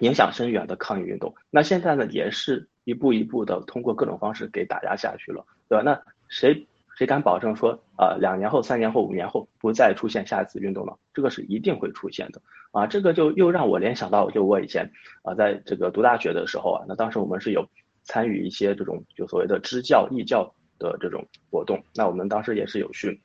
Speaker 3: 影响深远的抗议运动。那现在呢，也是一步一步的通过各种方式给打压下去了，对吧？那谁谁敢保证说啊，两年后、三年后、五年后不再出现下一次运动呢？这个是一定会出现的啊！这个就又让我联想到，就我以前啊，在这个读大学的时候啊，那当时我们是有参与一些这种就所谓的支教、义教。的这种活动，那我们当时也是有去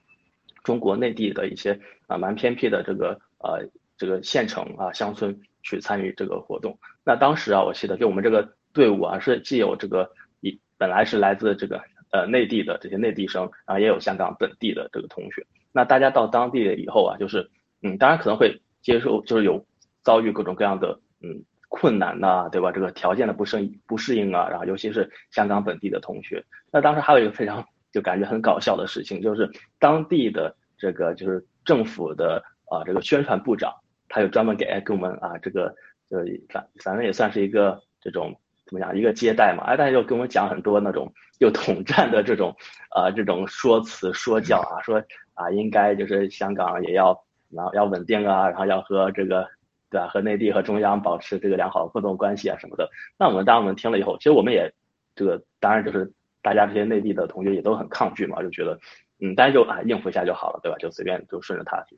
Speaker 3: 中国内地的一些啊蛮偏僻的这个呃这个县城啊乡村去参与这个活动。那当时啊，我记得就我们这个队伍啊是既有这个一本来是来自这个呃内地的这些内地生，然后也有香港本地的这个同学。那大家到当地以后啊，就是嗯，当然可能会接受，就是有遭遇各种各样的嗯困难呐，对吧？这个条件的不适不适应啊，然后尤其是香港本地的同学。那当时还有一个非常就感觉很搞笑的事情，就是当地的这个就是政府的啊这个宣传部长，他就专门给给我们啊这个就反反正也算是一个这种。怎么讲？一个接待嘛，哎，大家就跟我们讲很多那种又统战的这种，呃，这种说辞说教啊，说啊，应该就是香港也要，然后要稳定啊，然后要和这个，对吧？和内地和中央保持这个良好的互动关系啊什么的。那我们当我们听了以后，其实我们也这个，当然就是大家这些内地的同学也都很抗拒嘛，就觉得，嗯，大家就啊应付一下就好了，对吧？就随便就顺着他去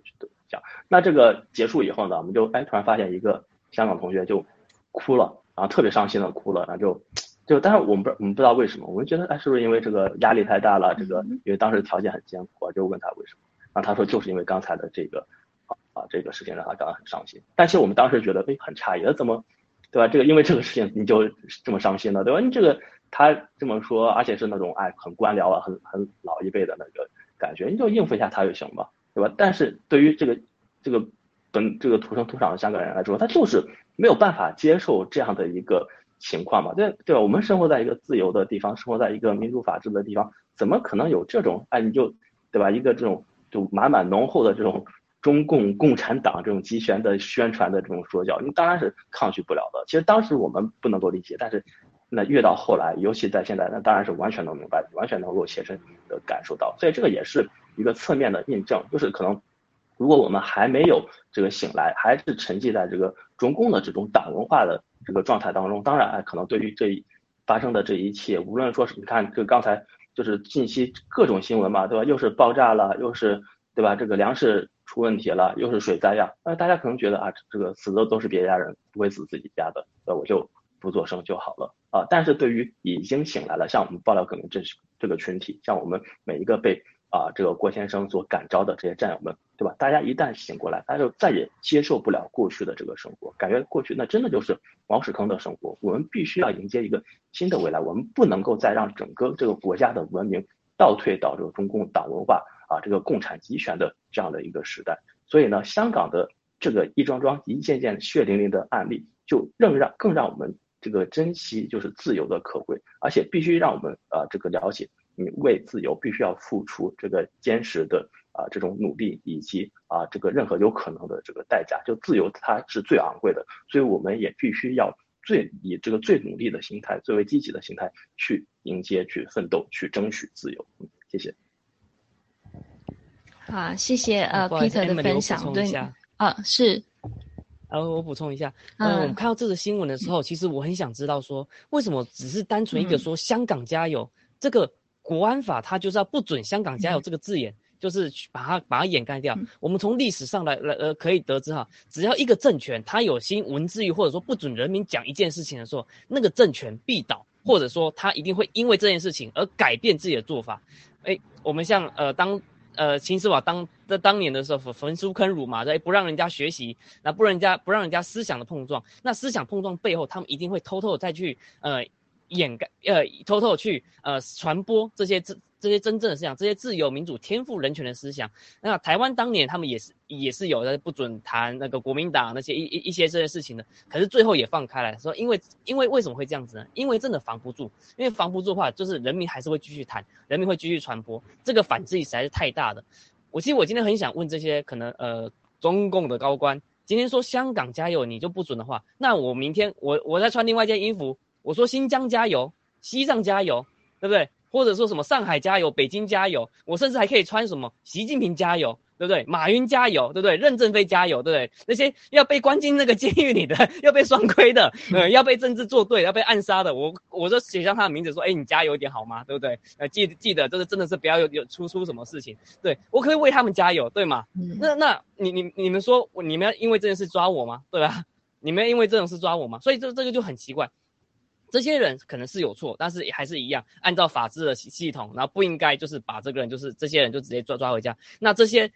Speaker 3: 讲。那这个结束以后呢，我们就哎突然发现一个香港同学就哭了。然后特别伤心的哭了，然后就就，但是我们不我们不知道为什么，我们觉得哎是不是因为这个压力太大了？这个因为当时条件很艰苦，就问他为什么，然后他说就是因为刚才的这个啊这个事情让他感到很伤心。但是我们当时觉得哎很诧异，怎么对吧？这个因为这个事情你就这么伤心了，对吧？你这个他这么说，而且是那种哎很官僚啊，很很老一辈的那个感觉，你就应付一下他就行嘛，对吧？但是对于这个这个本这个土生土长的香港人来说，他就是。没有办法接受这样的一个情况嘛？对对吧？我们生活在一个自由的地方，生活在一个民主法治的地方，怎么可能有这种哎？你就对吧？一个这种就满满浓厚的这种中共共产党这种集权的宣传的这种说教，你当然是抗拒不了的。其实当时我们不能够理解，但是那越到后来，尤其在现在，那当然是完全能明白，完全能够切身的感受到。所以这个也是一个侧面的印证，就是可能。如果我们还没有这个醒来，还是沉寂在这个中共的这种党文化的这个状态当中，当然，可能对于这发生的这一切，无论说是你看，这刚才就是近期各种新闻嘛，对吧？又是爆炸了，又是对吧？这个粮食出问题了，又是水灾呀，那大家可能觉得啊，这个死的都是别家人，不会死自己家的，那我就不作声就好了啊。但是对于已经醒来了，像我们爆料革命这这个群体，像我们每一个被。啊，这个郭先生所感召的这些战友们，对吧？大家一旦醒过来，大家就再也接受不了过去的这个生活，感觉过去那真的就是王屎坑的生活。我们必须要迎接一个新的未来，我们不能够再让整个这个国家的文明倒退到这个中共党文化啊，这个共产集权的这样的一个时代。所以呢，香港的这个一桩桩、一件件血淋淋的案例，就更让更让我们这个珍惜就是自由的可贵，而且必须让我们啊这个了解。你为自由必须要付出这个坚实的啊这种努力，以及啊这个任何有可能的这个代价。就自由它是最昂贵的，所以我们也必须要最以这个最努力的心态，最为积极的心态去迎接、去奋斗、去争取自由。谢谢。
Speaker 4: 好，谢谢呃 Peter 的分享。对，啊是。
Speaker 2: 呃，我补充一下，嗯，我们看到这个新闻的时候，其实我很想知道说，为什么只是单纯一个说香港加油这个。国安法它就是要不准香港加油这个字眼，就是把它把它掩盖掉。我们从历史上来来呃可以得知哈，只要一个政权它有心文字狱或者说不准人民讲一件事情的时候，那个政权必倒，或者说他一定会因为这件事情而改变自己的做法。哎，我们像呃当呃秦始皇当在当年的时候焚书坑儒嘛，对不让人家学习，那不让人家不让人家思想的碰撞，那思想碰撞背后，他们一定会偷偷再去呃。掩盖呃，偷偷去呃传播这些这这些真正的思想，这些自由民主、天赋人权的思想。那台湾当年他们也是也是有的，不准谈那个国民党那些一一一些这些事情的。可是最后也放开来，说因为因为为什么会这样子呢？因为真的防不住，因为防不住的话，就是人民还是会继续谈，人民会继续传播，这个反制力实在是太大的。我其实我今天很想问这些可能呃中共的高官，今天说香港加油你就不准的话，那我明天我我再穿另外一件衣服。我说新疆加油，西藏加油，对不对？或者说什么上海加油，北京加油，我甚至还可以穿什么习近平加油，对不对？马云加油，对不对？任正非加油，对不对？那些要被关进那个监狱里的，要被双规的，呃，要被政治作对，要被暗杀的，我我就写上他的名字，说，哎，你加油一点好吗？对不对？呃，记记得，就是真的是不要有有出出什么事情，对我可以为他们加油，对吗？那那你你你们说，你们要因为这件事抓我吗？对吧？你们要因为这种事抓我吗？所以这这个就很奇怪。这些人可能是有错，但是还是一样按照法治的系系统，然后不应该就是把这个人就是这些人就直接抓抓回家。那这些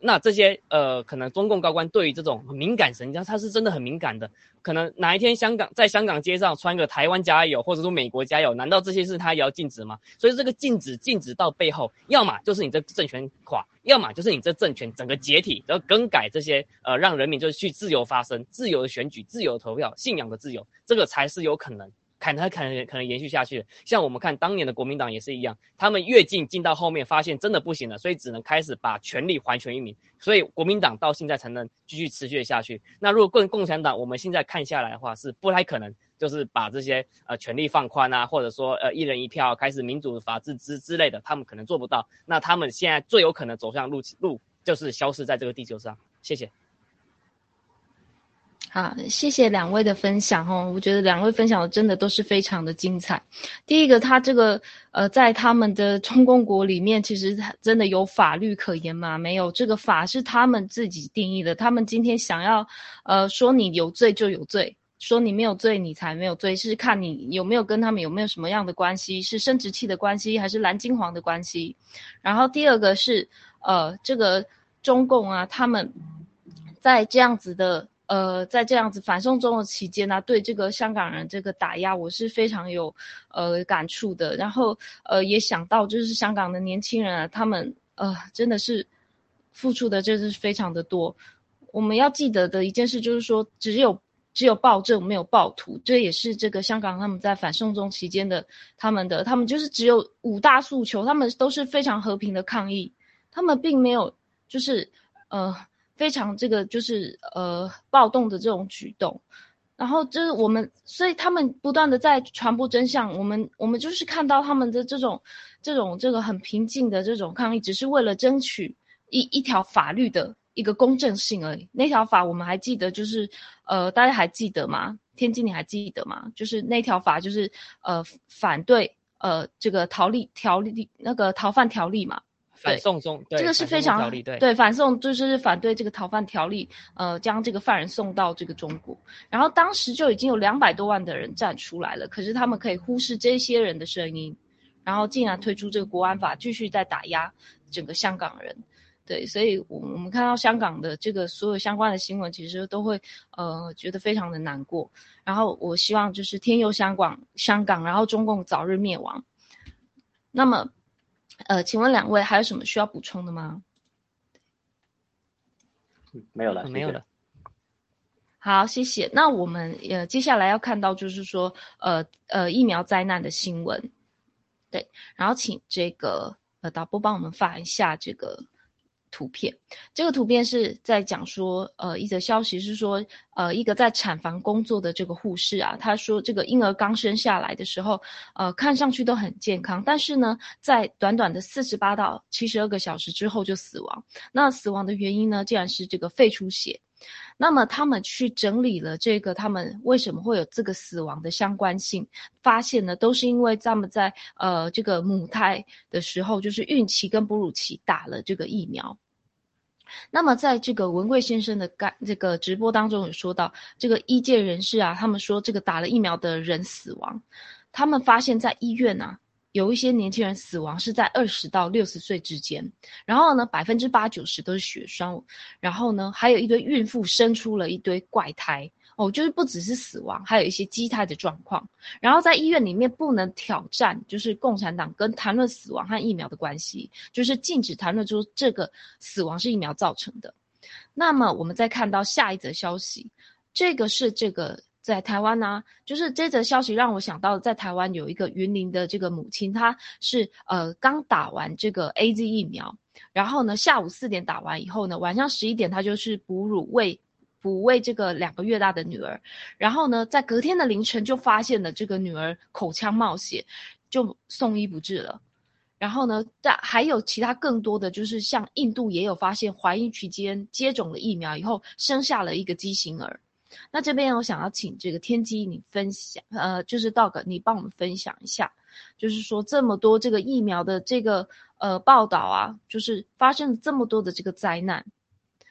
Speaker 2: 那这些呃，可能中共高官对于这种敏感神经，他是真的很敏感的。可能哪一天香港在香港街上穿个台湾加油，或者说美国加油，难道这些事他也要禁止吗？所以这个禁止禁止到背后，要么就是你这政权垮，要么就是你这政权整个解体，然后更改这些呃，让人民就是去自由发声、自由的选举、自由投票、信仰的自由，这个才是有可能。砍他可能可能延续下去，像我们看当年的国民党也是一样，他们越进进到后面，发现真的不行了，所以只能开始把权力还权于民，所以国民党到现在才能继续持续下去。那如果共共产党，我们现在看下来的话，是不太可能，就是把这些呃权力放宽啊，或者说呃一人一票开始民主法治之之类的，他们可能做不到。那他们现在最有可能走向路路，就是消失在这个地球上。谢谢。
Speaker 4: 好，谢谢两位的分享哦。我觉得两位分享的真的都是非常的精彩。第一个，他这个呃，在他们的中共国里面，其实真的有法律可言吗？没有，这个法是他们自己定义的。他们今天想要呃说你有罪就有罪，说你没有罪你才没有罪，是看你有没有跟他们有没有什么样的关系，是生殖器的关系还是蓝金黄的关系。然后第二个是呃，这个中共啊，他们在这样子的。呃，在这样子反送中的期间呢，对这个香港人这个打压，我是非常有呃感触的。然后呃，也想到就是香港的年轻人啊，他们呃真的是付出的真是非常的多。我们要记得的一件事就是说，只有只有暴政没有暴徒，这也是这个香港他们在反送中期间的他们的他们就是只有五大诉求，他们都是非常和平的抗议，他们并没有就是呃。非常这个就是呃暴动的这种举动，然后就是我们，所以他们不断的在传播真相。我们我们就是看到他们的这种这种这个很平静的这种抗议，只是为了争取一一条法律的一个公正性而已。那条法我们还记得，就是呃大家还记得吗？天津你还记得吗？就是那条法就是呃反对呃这个逃利条例那个逃犯条例嘛。
Speaker 2: 反送中，
Speaker 4: 这个是非常对反送就是反对这个逃犯条例，呃，将这个犯人送到这个中国。然后当时就已经有两百多万的人站出来了，可是他们可以忽视这些人的声音，然后竟然推出这个国安法，继续在打压整个香港人。对，所以我我们看到香港的这个所有相关的新闻，其实都会呃觉得非常的难过。然后我希望就是天佑香港，香港，然后中共早日灭亡。那么。呃，请问两位还有什么需要补充的吗？
Speaker 3: 没有了，
Speaker 2: 没有了。
Speaker 4: 好，谢谢。那我们呃接下来要看到就是说呃呃疫苗灾难的新闻，对，然后请这个呃导播帮我们发一下这个。图片，这个图片是在讲说，呃，一则消息是说，呃，一个在产房工作的这个护士啊，她说这个婴儿刚生下来的时候，呃，看上去都很健康，但是呢，在短短的四十八到七十二个小时之后就死亡。那死亡的原因呢，竟然是这个肺出血。那么他们去整理了这个他们为什么会有这个死亡的相关性，发现呢，都是因为他们在呃这个母胎的时候，就是孕期跟哺乳期打了这个疫苗。那么在这个文贵先生的干这个直播当中有说到，这个医界人士啊，他们说这个打了疫苗的人死亡，他们发现在医院啊。有一些年轻人死亡是在二十到六十岁之间，然后呢，百分之八九十都是血栓，然后呢，还有一堆孕妇生出了一堆怪胎哦，就是不只是死亡，还有一些畸胎的状况。然后在医院里面不能挑战，就是共产党跟谈论死亡和疫苗的关系，就是禁止谈论出这个死亡是疫苗造成的。那么我们再看到下一则消息，这个是这个。在台湾呢，就是这则消息让我想到，在台湾有一个云林的这个母亲，她是呃刚打完这个 A Z 疫苗，然后呢下午四点打完以后呢，晚上十一点她就是哺乳喂哺喂这个两个月大的女儿，然后呢在隔天的凌晨就发现了这个女儿口腔冒血，就送医不治了。然后呢，在还有其他更多的就是像印度也有发现怀孕期间接种了疫苗以后生下了一个畸形儿。那这边我想要请这个天机你分享，呃，就是 Dog，你帮我们分享一下，就是说这么多这个疫苗的这个呃报道啊，就是发生了这么多的这个灾难，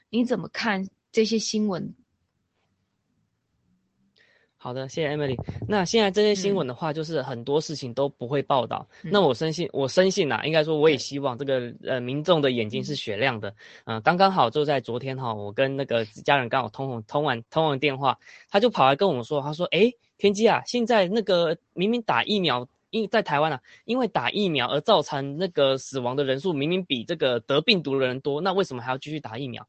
Speaker 4: 你怎么看这些新闻？
Speaker 2: 好的，谢谢 Emily。那现在这些新闻的话，就是很多事情都不会报道。那我深信，我深信呐，应该说我也希望这个呃民众的眼睛是雪亮的。嗯，刚刚好就在昨天哈，我跟那个家人刚好通通完通完电话，他就跑来跟我说，他说：“哎，天机啊，现在那个明明打疫苗，因在台湾啊，因为打疫苗而造成那个死亡的人数明明比这个得病毒的人多，那为什么还要继续打疫苗？”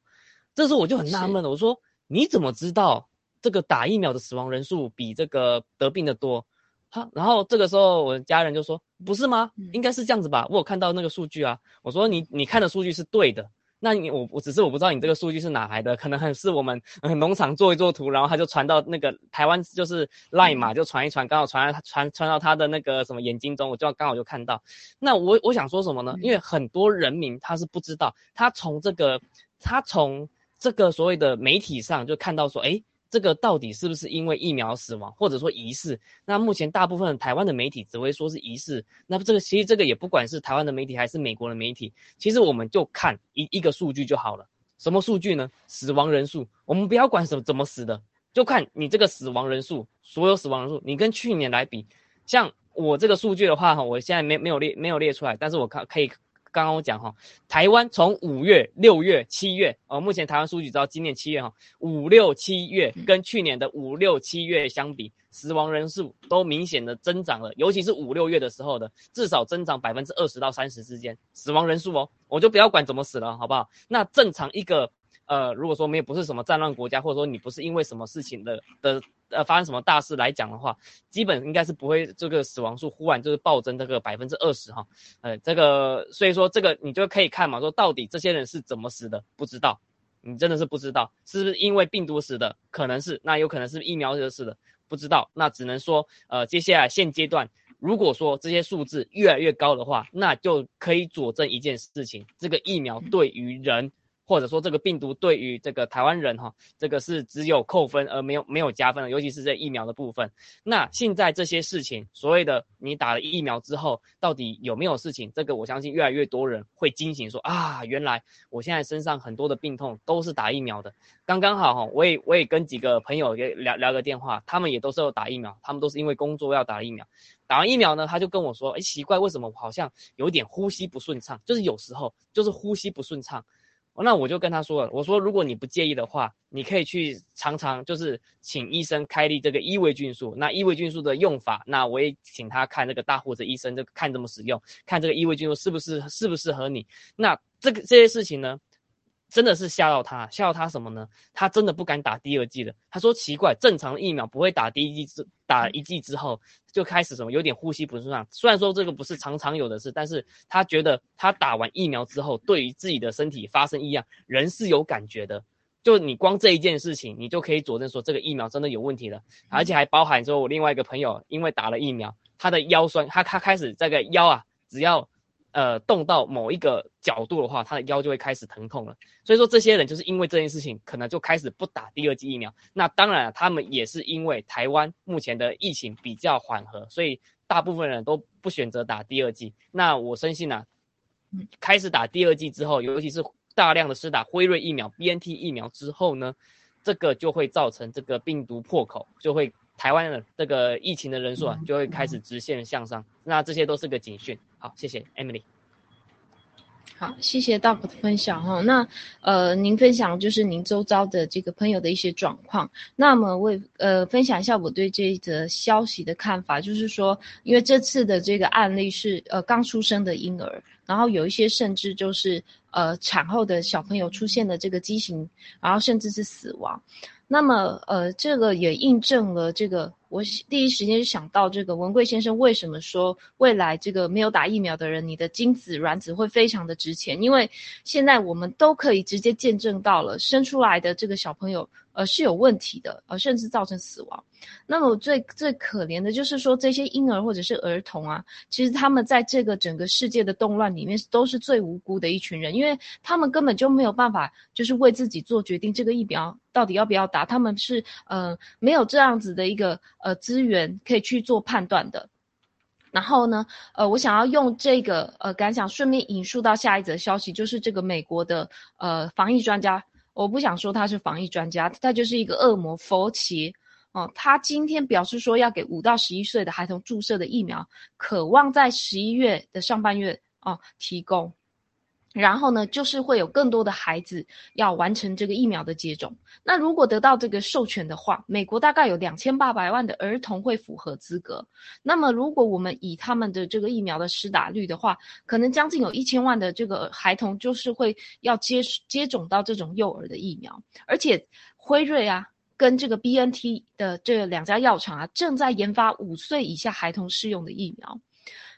Speaker 2: 这时候我就很纳闷了，我说：“你怎么知道？”这个打疫苗的死亡人数比这个得病的多，哈，然后这个时候我家人就说不是吗？应该是这样子吧，我有看到那个数据啊。我说你你看的数据是对的，那你我我只是我不知道你这个数据是哪来的，可能很是我们农场做一做图，然后他就传到那个台湾就是 Line 嘛，就传一传，刚好传传传到他的那个什么眼睛中，我就刚好就看到。那我我想说什么呢？因为很多人民他是不知道，他从这个他从这个所谓的媒体上就看到说，哎。这个到底是不是因为疫苗死亡，或者说疑似？那目前大部分台湾的媒体只会说是疑似。那这个其实这个也不管是台湾的媒体还是美国的媒体，其实我们就看一一个数据就好了。什么数据呢？死亡人数。我们不要管什么怎么死的，就看你这个死亡人数，所有死亡人数，你跟去年来比，像我这个数据的话哈，我现在没没有列没有列出来，但是我看可以。刚刚我讲哈，台湾从五月、六月、七月，哦，目前台湾数据直到今年七月哈，五六七月跟去年的五六七月相比，死亡人数都明显的增长了，尤其是五六月的时候的，至少增长百分之二十到三十之间，死亡人数哦，我就不要管怎么死了，好不好？那正常一个。呃，如果说没有不是什么战乱国家，或者说你不是因为什么事情的的呃发生什么大事来讲的话，基本应该是不会这个死亡数忽然就是暴增这个百分之二十哈，呃，这个所以说这个你就可以看嘛，说到底这些人是怎么死的，不知道，你真的是不知道是不是因为病毒死的，可能是，那有可能是疫苗惹死的，不知道，那只能说呃接下来现阶段如果说这些数字越来越高的话，那就可以佐证一件事情，这个疫苗对于人。或者说这个病毒对于这个台湾人哈，这个是只有扣分而没有没有加分的，尤其是这疫苗的部分。那现在这些事情，所谓的你打了疫苗之后，到底有没有事情？这个我相信越来越多人会惊醒说啊，原来我现在身上很多的病痛都是打疫苗的。刚刚好哈，我也我也跟几个朋友也聊聊个电话，他们也都是有打疫苗，他们都是因为工作要打疫苗。打完疫苗呢，他就跟我说，哎，奇怪，为什么我好像有点呼吸不顺畅？就是有时候就是呼吸不顺畅。那我就跟他说了，我说如果你不介意的话，你可以去常常就是请医生开立这个伊维菌素。那伊维菌素的用法，那我也请他看这个大胡子医生，就看怎么使用，看这个伊维菌素是不是适不适合你。那这个这些事情呢？真的是吓到他，吓到他什么呢？他真的不敢打第二剂了。他说奇怪，正常的疫苗不会打第一剂之打一剂之后就开始什么有点呼吸不顺畅。虽然说这个不是常常有的事，但是他觉得他打完疫苗之后，对于自己的身体发生异样，人是有感觉的。就你光这一件事情，你就可以佐证说这个疫苗真的有问题了，而且还包含说我另外一个朋友因为打了疫苗，他的腰酸，他他开始这个腰啊，只要。呃，动到某一个角度的话，他的腰就会开始疼痛了。所以说，这些人就是因为这件事情，可能就开始不打第二剂疫苗。那当然，他们也是因为台湾目前的疫情比较缓和，所以大部分人都不选择打第二剂。那我深信呢，开始打第二剂之后，尤其是大量的施打辉瑞疫苗、BNT 疫苗之后呢，这个就会造成这个病毒破口，就会。台湾的这个疫情的人数啊，就会开始直线向上。那这些都是个警讯。好，谢谢 Emily。
Speaker 4: 好，谢谢 Doc 的分享哈。那呃，您分享就是您周遭的这个朋友的一些状况。那么我呃分享一下我对这一则消息的看法，就是说，因为这次的这个案例是呃刚出生的婴儿，然后有一些甚至就是呃产后的小朋友出现了这个畸形，然后甚至是死亡。那么，呃，这个也印证了这个，我第一时间就想到这个文贵先生为什么说未来这个没有打疫苗的人，你的精子卵子会非常的值钱，因为现在我们都可以直接见证到了生出来的这个小朋友。呃，是有问题的，呃，甚至造成死亡。那么最最可怜的就是说，这些婴儿或者是儿童啊，其实他们在这个整个世界的动乱里面，都是最无辜的一群人，因为他们根本就没有办法，就是为自己做决定，这个疫苗到底要不要打，他们是呃没有这样子的一个呃资源可以去做判断的。然后呢，呃，我想要用这个呃感想顺便引述到下一则消息，就是这个美国的呃防疫专家。我不想说他是防疫专家，他就是一个恶魔佛奇，哦，他今天表示说要给五到十一岁的孩童注射的疫苗，渴望在十一月的上半月哦提供。然后呢，就是会有更多的孩子要完成这个疫苗的接种。那如果得到这个授权的话，美国大概有两千八百万的儿童会符合资格。那么，如果我们以他们的这个疫苗的施打率的话，可能将近有一千万的这个孩童就是会要接接种到这种幼儿的疫苗。而且，辉瑞啊跟这个 B N T 的这两家药厂啊，正在研发五岁以下孩童适用的疫苗。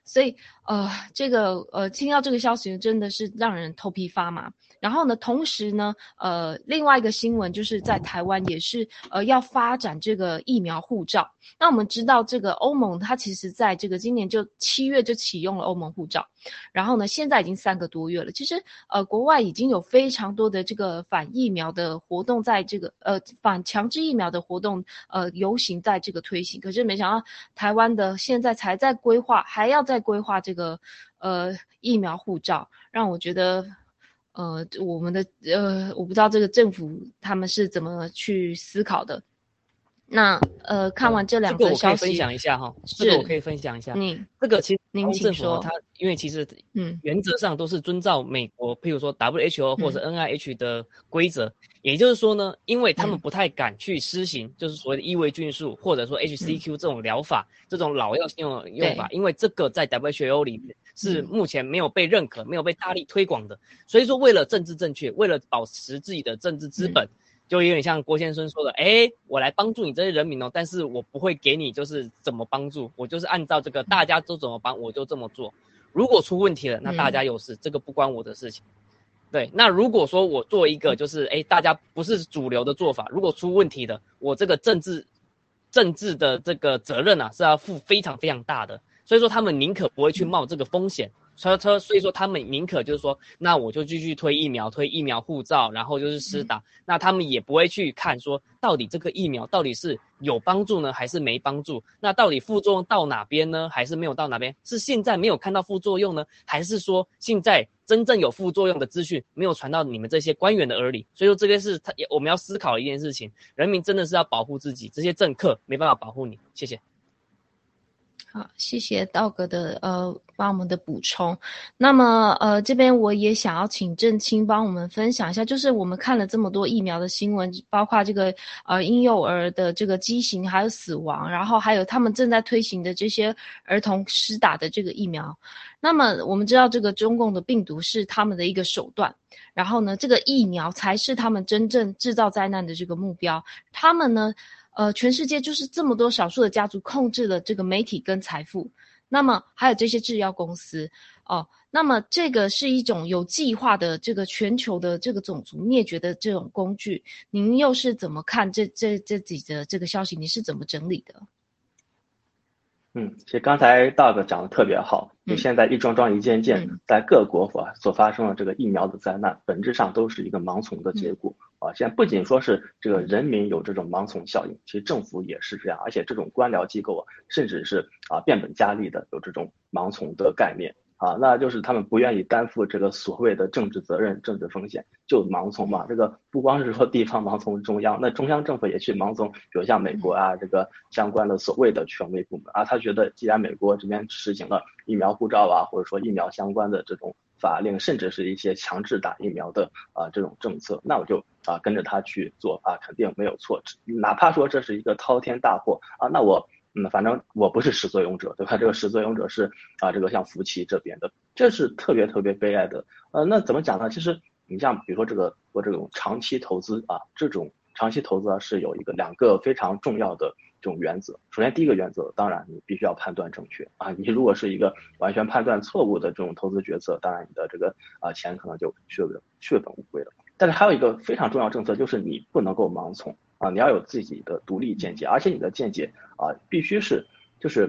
Speaker 4: 所以，呃，这个，呃，听到这个消息真的是让人头皮发麻。然后呢，同时呢，呃，另外一个新闻就是在台湾也是，呃，要发展这个疫苗护照。那我们知道，这个欧盟它其实在这个今年就七月就启用了欧盟护照，然后呢，现在已经三个多月了。其实，呃，国外已经有非常多的这个反疫苗的活动，在这个呃反强制疫苗的活动，呃，游行在这个推行。可是没想到，台湾的现在才在规划，还要在规划这个呃疫苗护照，让我觉得。呃，我们的呃，我不知道这个政府他们是怎么去思考的。那呃，看完这两个消息，
Speaker 2: 我可以分享一下哈，这个我可以分享一下。
Speaker 4: 嗯，
Speaker 2: 这个其实
Speaker 4: 您
Speaker 2: 政府它因为其实嗯，原则上都是遵照美国，譬如说 WHO 或者 NIH 的规则。也就是说呢，因为他们不太敢去施行，就是所谓的异位菌素或者说 HCQ 这种疗法，这种老药用用法，因为这个在 WHO 里面是目前没有被认可、没有被大力推广的。所以说，为了政治正确，为了保持自己的政治资本。就有点像郭先生说的，哎，我来帮助你这些人民哦，但是我不会给你就是怎么帮助，我就是按照这个大家都怎么帮，我就这么做。如果出问题了，那大家有事，这个不关我的事情。对，那如果说我做一个就是哎，大家不是主流的做法，如果出问题的，我这个政治政治的这个责任啊是要负非常非常大的，所以说他们宁可不会去冒这个风险。车车，所以说他们宁可就是说，那我就继续推疫苗，推疫苗护照，然后就是施打，那他们也不会去看说到底这个疫苗到底是有帮助呢，还是没帮助？那到底副作用到哪边呢？还是没有到哪边？是现在没有看到副作用呢，还是说现在真正有副作用的资讯没有传到你们这些官员的耳里？所以说这个是他我们要思考的一件事情，人民真的是要保护自己，这些政客没办法保护你。谢谢。
Speaker 4: 好，谢谢道哥的呃帮我们的补充。那么呃这边我也想要请郑清帮我们分享一下，就是我们看了这么多疫苗的新闻，包括这个呃婴幼儿的这个畸形还有死亡，然后还有他们正在推行的这些儿童施打的这个疫苗。那么我们知道这个中共的病毒是他们的一个手段，然后呢这个疫苗才是他们真正制造灾难的这个目标。他们呢？呃，全世界就是这么多少数的家族控制了这个媒体跟财富，那么还有这些制药公司哦，那么这个是一种有计划的这个全球的这个种族灭绝的这种工具，您又是怎么看这这这几则这个消息？你是怎么整理的？
Speaker 3: 嗯，其实刚才 Dog 讲的特别好，就现在一桩桩一件件在各国所所发生的这个疫苗的灾难，本质上都是一个盲从的结果啊。现在不仅说是这个人民有这种盲从效应，其实政府也是这样，而且这种官僚机构啊，甚至是啊变本加厉的有这种盲从的概念。啊，那就是他们不愿意担负这个所谓的政治责任、政治风险，就盲从嘛。这个不光是说地方盲从中央，那中央政府也去盲从，比如像美国啊，这个相关的所谓的权威部门啊，他觉得既然美国这边实行了疫苗护照啊，或者说疫苗相关的这种法令，甚至是一些强制打疫苗的啊这种政策，那我就啊跟着他去做啊，肯定没有错。哪怕说这是一个滔天大祸啊，那我。嗯，反正我不是始作俑者，对吧？这个始作俑者是啊，这个像福奇这边的，这是特别特别悲哀的。呃，那怎么讲呢？其实你像比如说这个做这种长期投资啊，这种长期投资啊是有一个两个非常重要的这种原则。首先第一个原则，当然你必须要判断正确啊。你如果是一个完全判断错误的这种投资决策，当然你的这个啊钱可能就血本血本无归了。但是还有一个非常重要政策，就是你不能够盲从。啊，你要有自己的独立见解，而且你的见解啊，必须是就是，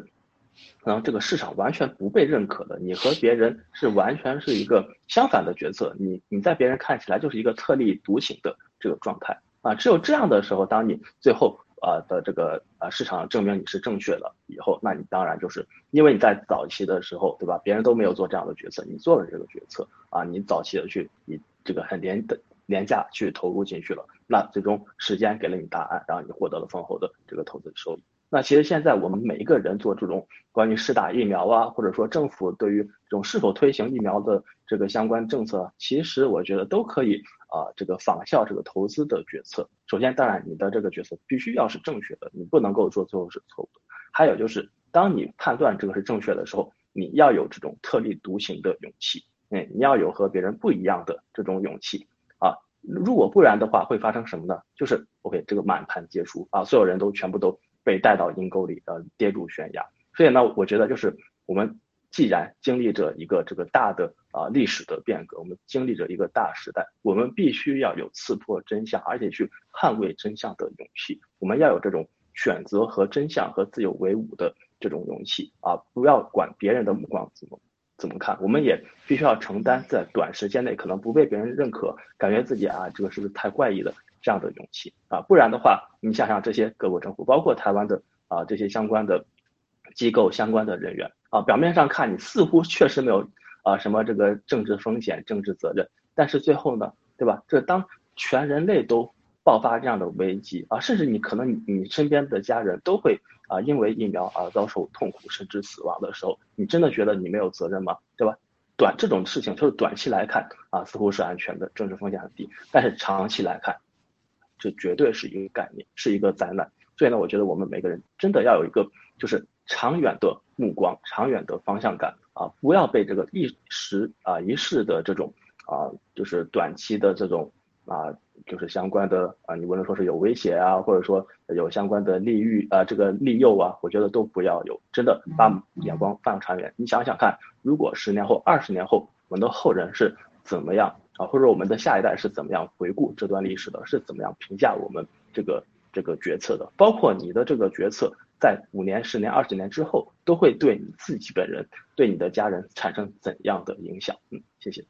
Speaker 3: 可能这个市场完全不被认可的，你和别人是完全是一个相反的角色，你你在别人看起来就是一个特立独行的这个状态啊，只有这样的时候，当你最后啊的这个啊市场证明你是正确的以后，那你当然就是因为你在早期的时候，对吧？别人都没有做这样的决策，你做了这个决策啊，你早期的去你这个很廉的。廉价去投入进去了，那最终时间给了你答案，然后你获得了丰厚的这个投资收益。那其实现在我们每一个人做这种关于试打疫苗啊，或者说政府对于这种是否推行疫苗的这个相关政策，其实我觉得都可以啊，这个仿效这个投资的决策。首先，当然你的这个决策必须要是正确的，你不能够说最后是错误的。还有就是，当你判断这个是正确的时候，你要有这种特立独行的勇气，嗯，你要有和别人不一样的这种勇气。如果不然的话，会发生什么呢？就是 OK，这个满盘皆输啊，所有人都全部都。被带到阴沟里，呃，跌入悬崖。所以呢，我觉得就是我们既然经历着一个这个大的啊历史的变革，我们经历着一个大时代，我们必须要有刺破真相，而且去捍卫真相的勇气。我们要有这种选择和真相和自由为伍的这种勇气啊！不要管别人的目光怎么怎么看，我们也必须要承担在短时间内可能不被别人认可，感觉自己啊这个是不是太怪异了。这样的勇气啊，不然的话，你想想这些各国政府，包括台湾的啊这些相关的机构、相关的人员啊，表面上看你似乎确实没有啊什么这个政治风险、政治责任，但是最后呢，对吧？这当全人类都爆发这样的危机啊，甚至你可能你你身边的家人都会啊因为疫苗而遭受痛苦甚至死亡的时候，你真的觉得你没有责任吗？对吧？短这种事情就是短期来看啊似乎是安全的，政治风险很低，但是长期来看。这绝对是一个概念，是一个灾难。所以呢，我觉得我们每个人真的要有一个就是长远的目光、长远的方向感啊，不要被这个一时啊一时的这种啊，就是短期的这种啊，就是相关的啊，你无论说是有威胁啊，或者说有相关的利欲啊，这个利诱啊，我觉得都不要有。真的把眼光放长远，你想想看，如果十年后、二十年后，我们的后人是怎么样？啊，或者我们的下一代是怎么样回顾这段历史的？是怎么样评价我们这个这个决策的？包括你的这个决策，在五年、十年、二十年之后，都会对你自己本人、对你的家人产生怎样的影响？嗯，谢谢。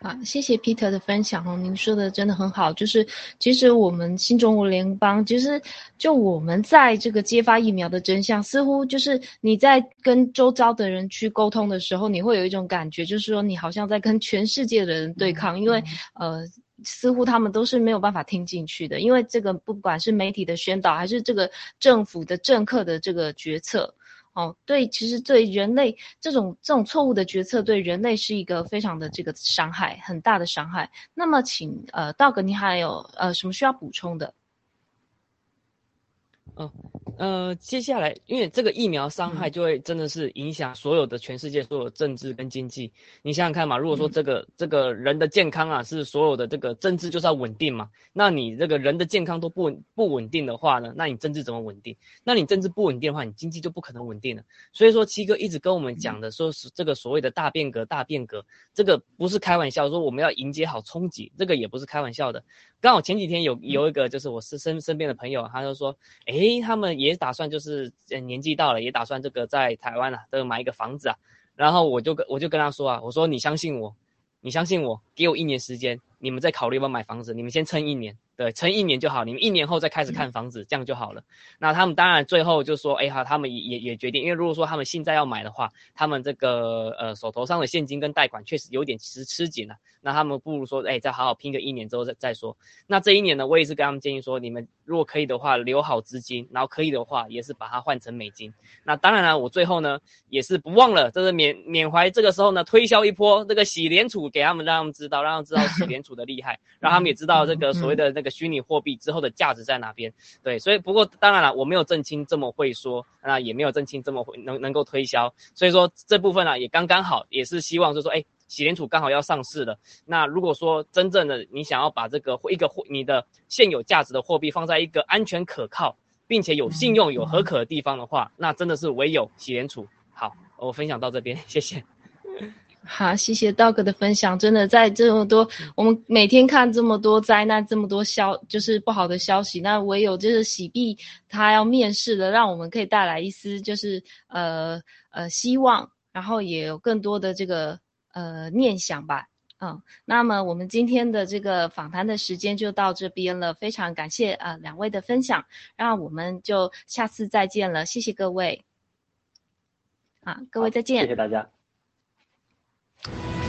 Speaker 4: 啊，谢谢 Peter 的分享哦，您说的真的很好。就是其实我们新中国联邦，其实就我们在这个揭发疫苗的真相，似乎就是你在跟周遭的人去沟通的时候，你会有一种感觉，就是说你好像在跟全世界的人对抗，因为呃，似乎他们都是没有办法听进去的，因为这个不管是媒体的宣导，还是这个政府的政客的这个决策。哦，对，其实对人类这种这种错误的决策，对人类是一个非常的这个伤害，很大的伤害。那么，请呃道格，你还有呃什么需要补充的？
Speaker 2: 嗯，呃，接下来，因为这个疫苗伤害就会真的是影响所有的全世界所有政治跟经济。你想想看嘛，如果说这个这个人的健康啊是所有的这个政治就是要稳定嘛，那你这个人的健康都不不稳定的话呢，那你政治怎么稳定？那你政治不稳定的话，你经济就不可能稳定了。所以说七哥一直跟我们讲的说是这个所谓的大变革大变革，这个不是开玩笑，说我们要迎接好冲击，这个也不是开玩笑的。刚好前几天有有一个就是我是身身边的朋友，他就说，哎，他们也也打算就是年纪到了，也打算这个在台湾啊，这个买一个房子啊。然后我就跟我就跟他说啊，我说你相信我，你相信我，给我一年时间，你们再考虑要不要买房子，你们先撑一年。对，撑一年就好，你们一年后再开始看房子，这样就好了。那他们当然最后就说，哎哈，他们也也也决定，因为如果说他们现在要买的话，他们这个呃手头上的现金跟贷款确实有点吃吃紧了。那他们不如说，哎，再好好拼个一年之后再再说。那这一年呢，我也是跟他们建议说，你们如果可以的话，留好资金，然后可以的话，也是把它换成美金。那当然了，我最后呢也是不忘了，这是缅缅怀这个时候呢推销一波这个洗联储给他们，让他们知道，让他们知道洗联储的厉害，让他们也知道这个所谓的那个。虚拟货币之后的价值在哪边？对，所以不过当然了，我没有正清这么会说，那也没有正清这么会能能够推销，所以说这部分呢也刚刚好，也是希望就是说，哎，喜联储刚好要上市了，那如果说真正的你想要把这个一个货你的现有价值的货币放在一个安全可靠，并且有信用有合可的地方的话，那真的是唯有喜联储。好，我分享到这边，谢谢。
Speaker 4: 好，谢谢道哥的分享。真的，在这么多，我们每天看这么多灾难，这么多消，就是不好的消息，那唯有就是喜碧，他要面试的，让我们可以带来一丝就是呃呃希望，然后也有更多的这个呃念想吧。嗯，那么我们今天的这个访谈的时间就到这边了，非常感谢啊两位的分享，那我们就下次再见了，谢谢各位。啊，各位再见，
Speaker 3: 谢谢大家。
Speaker 4: Thank you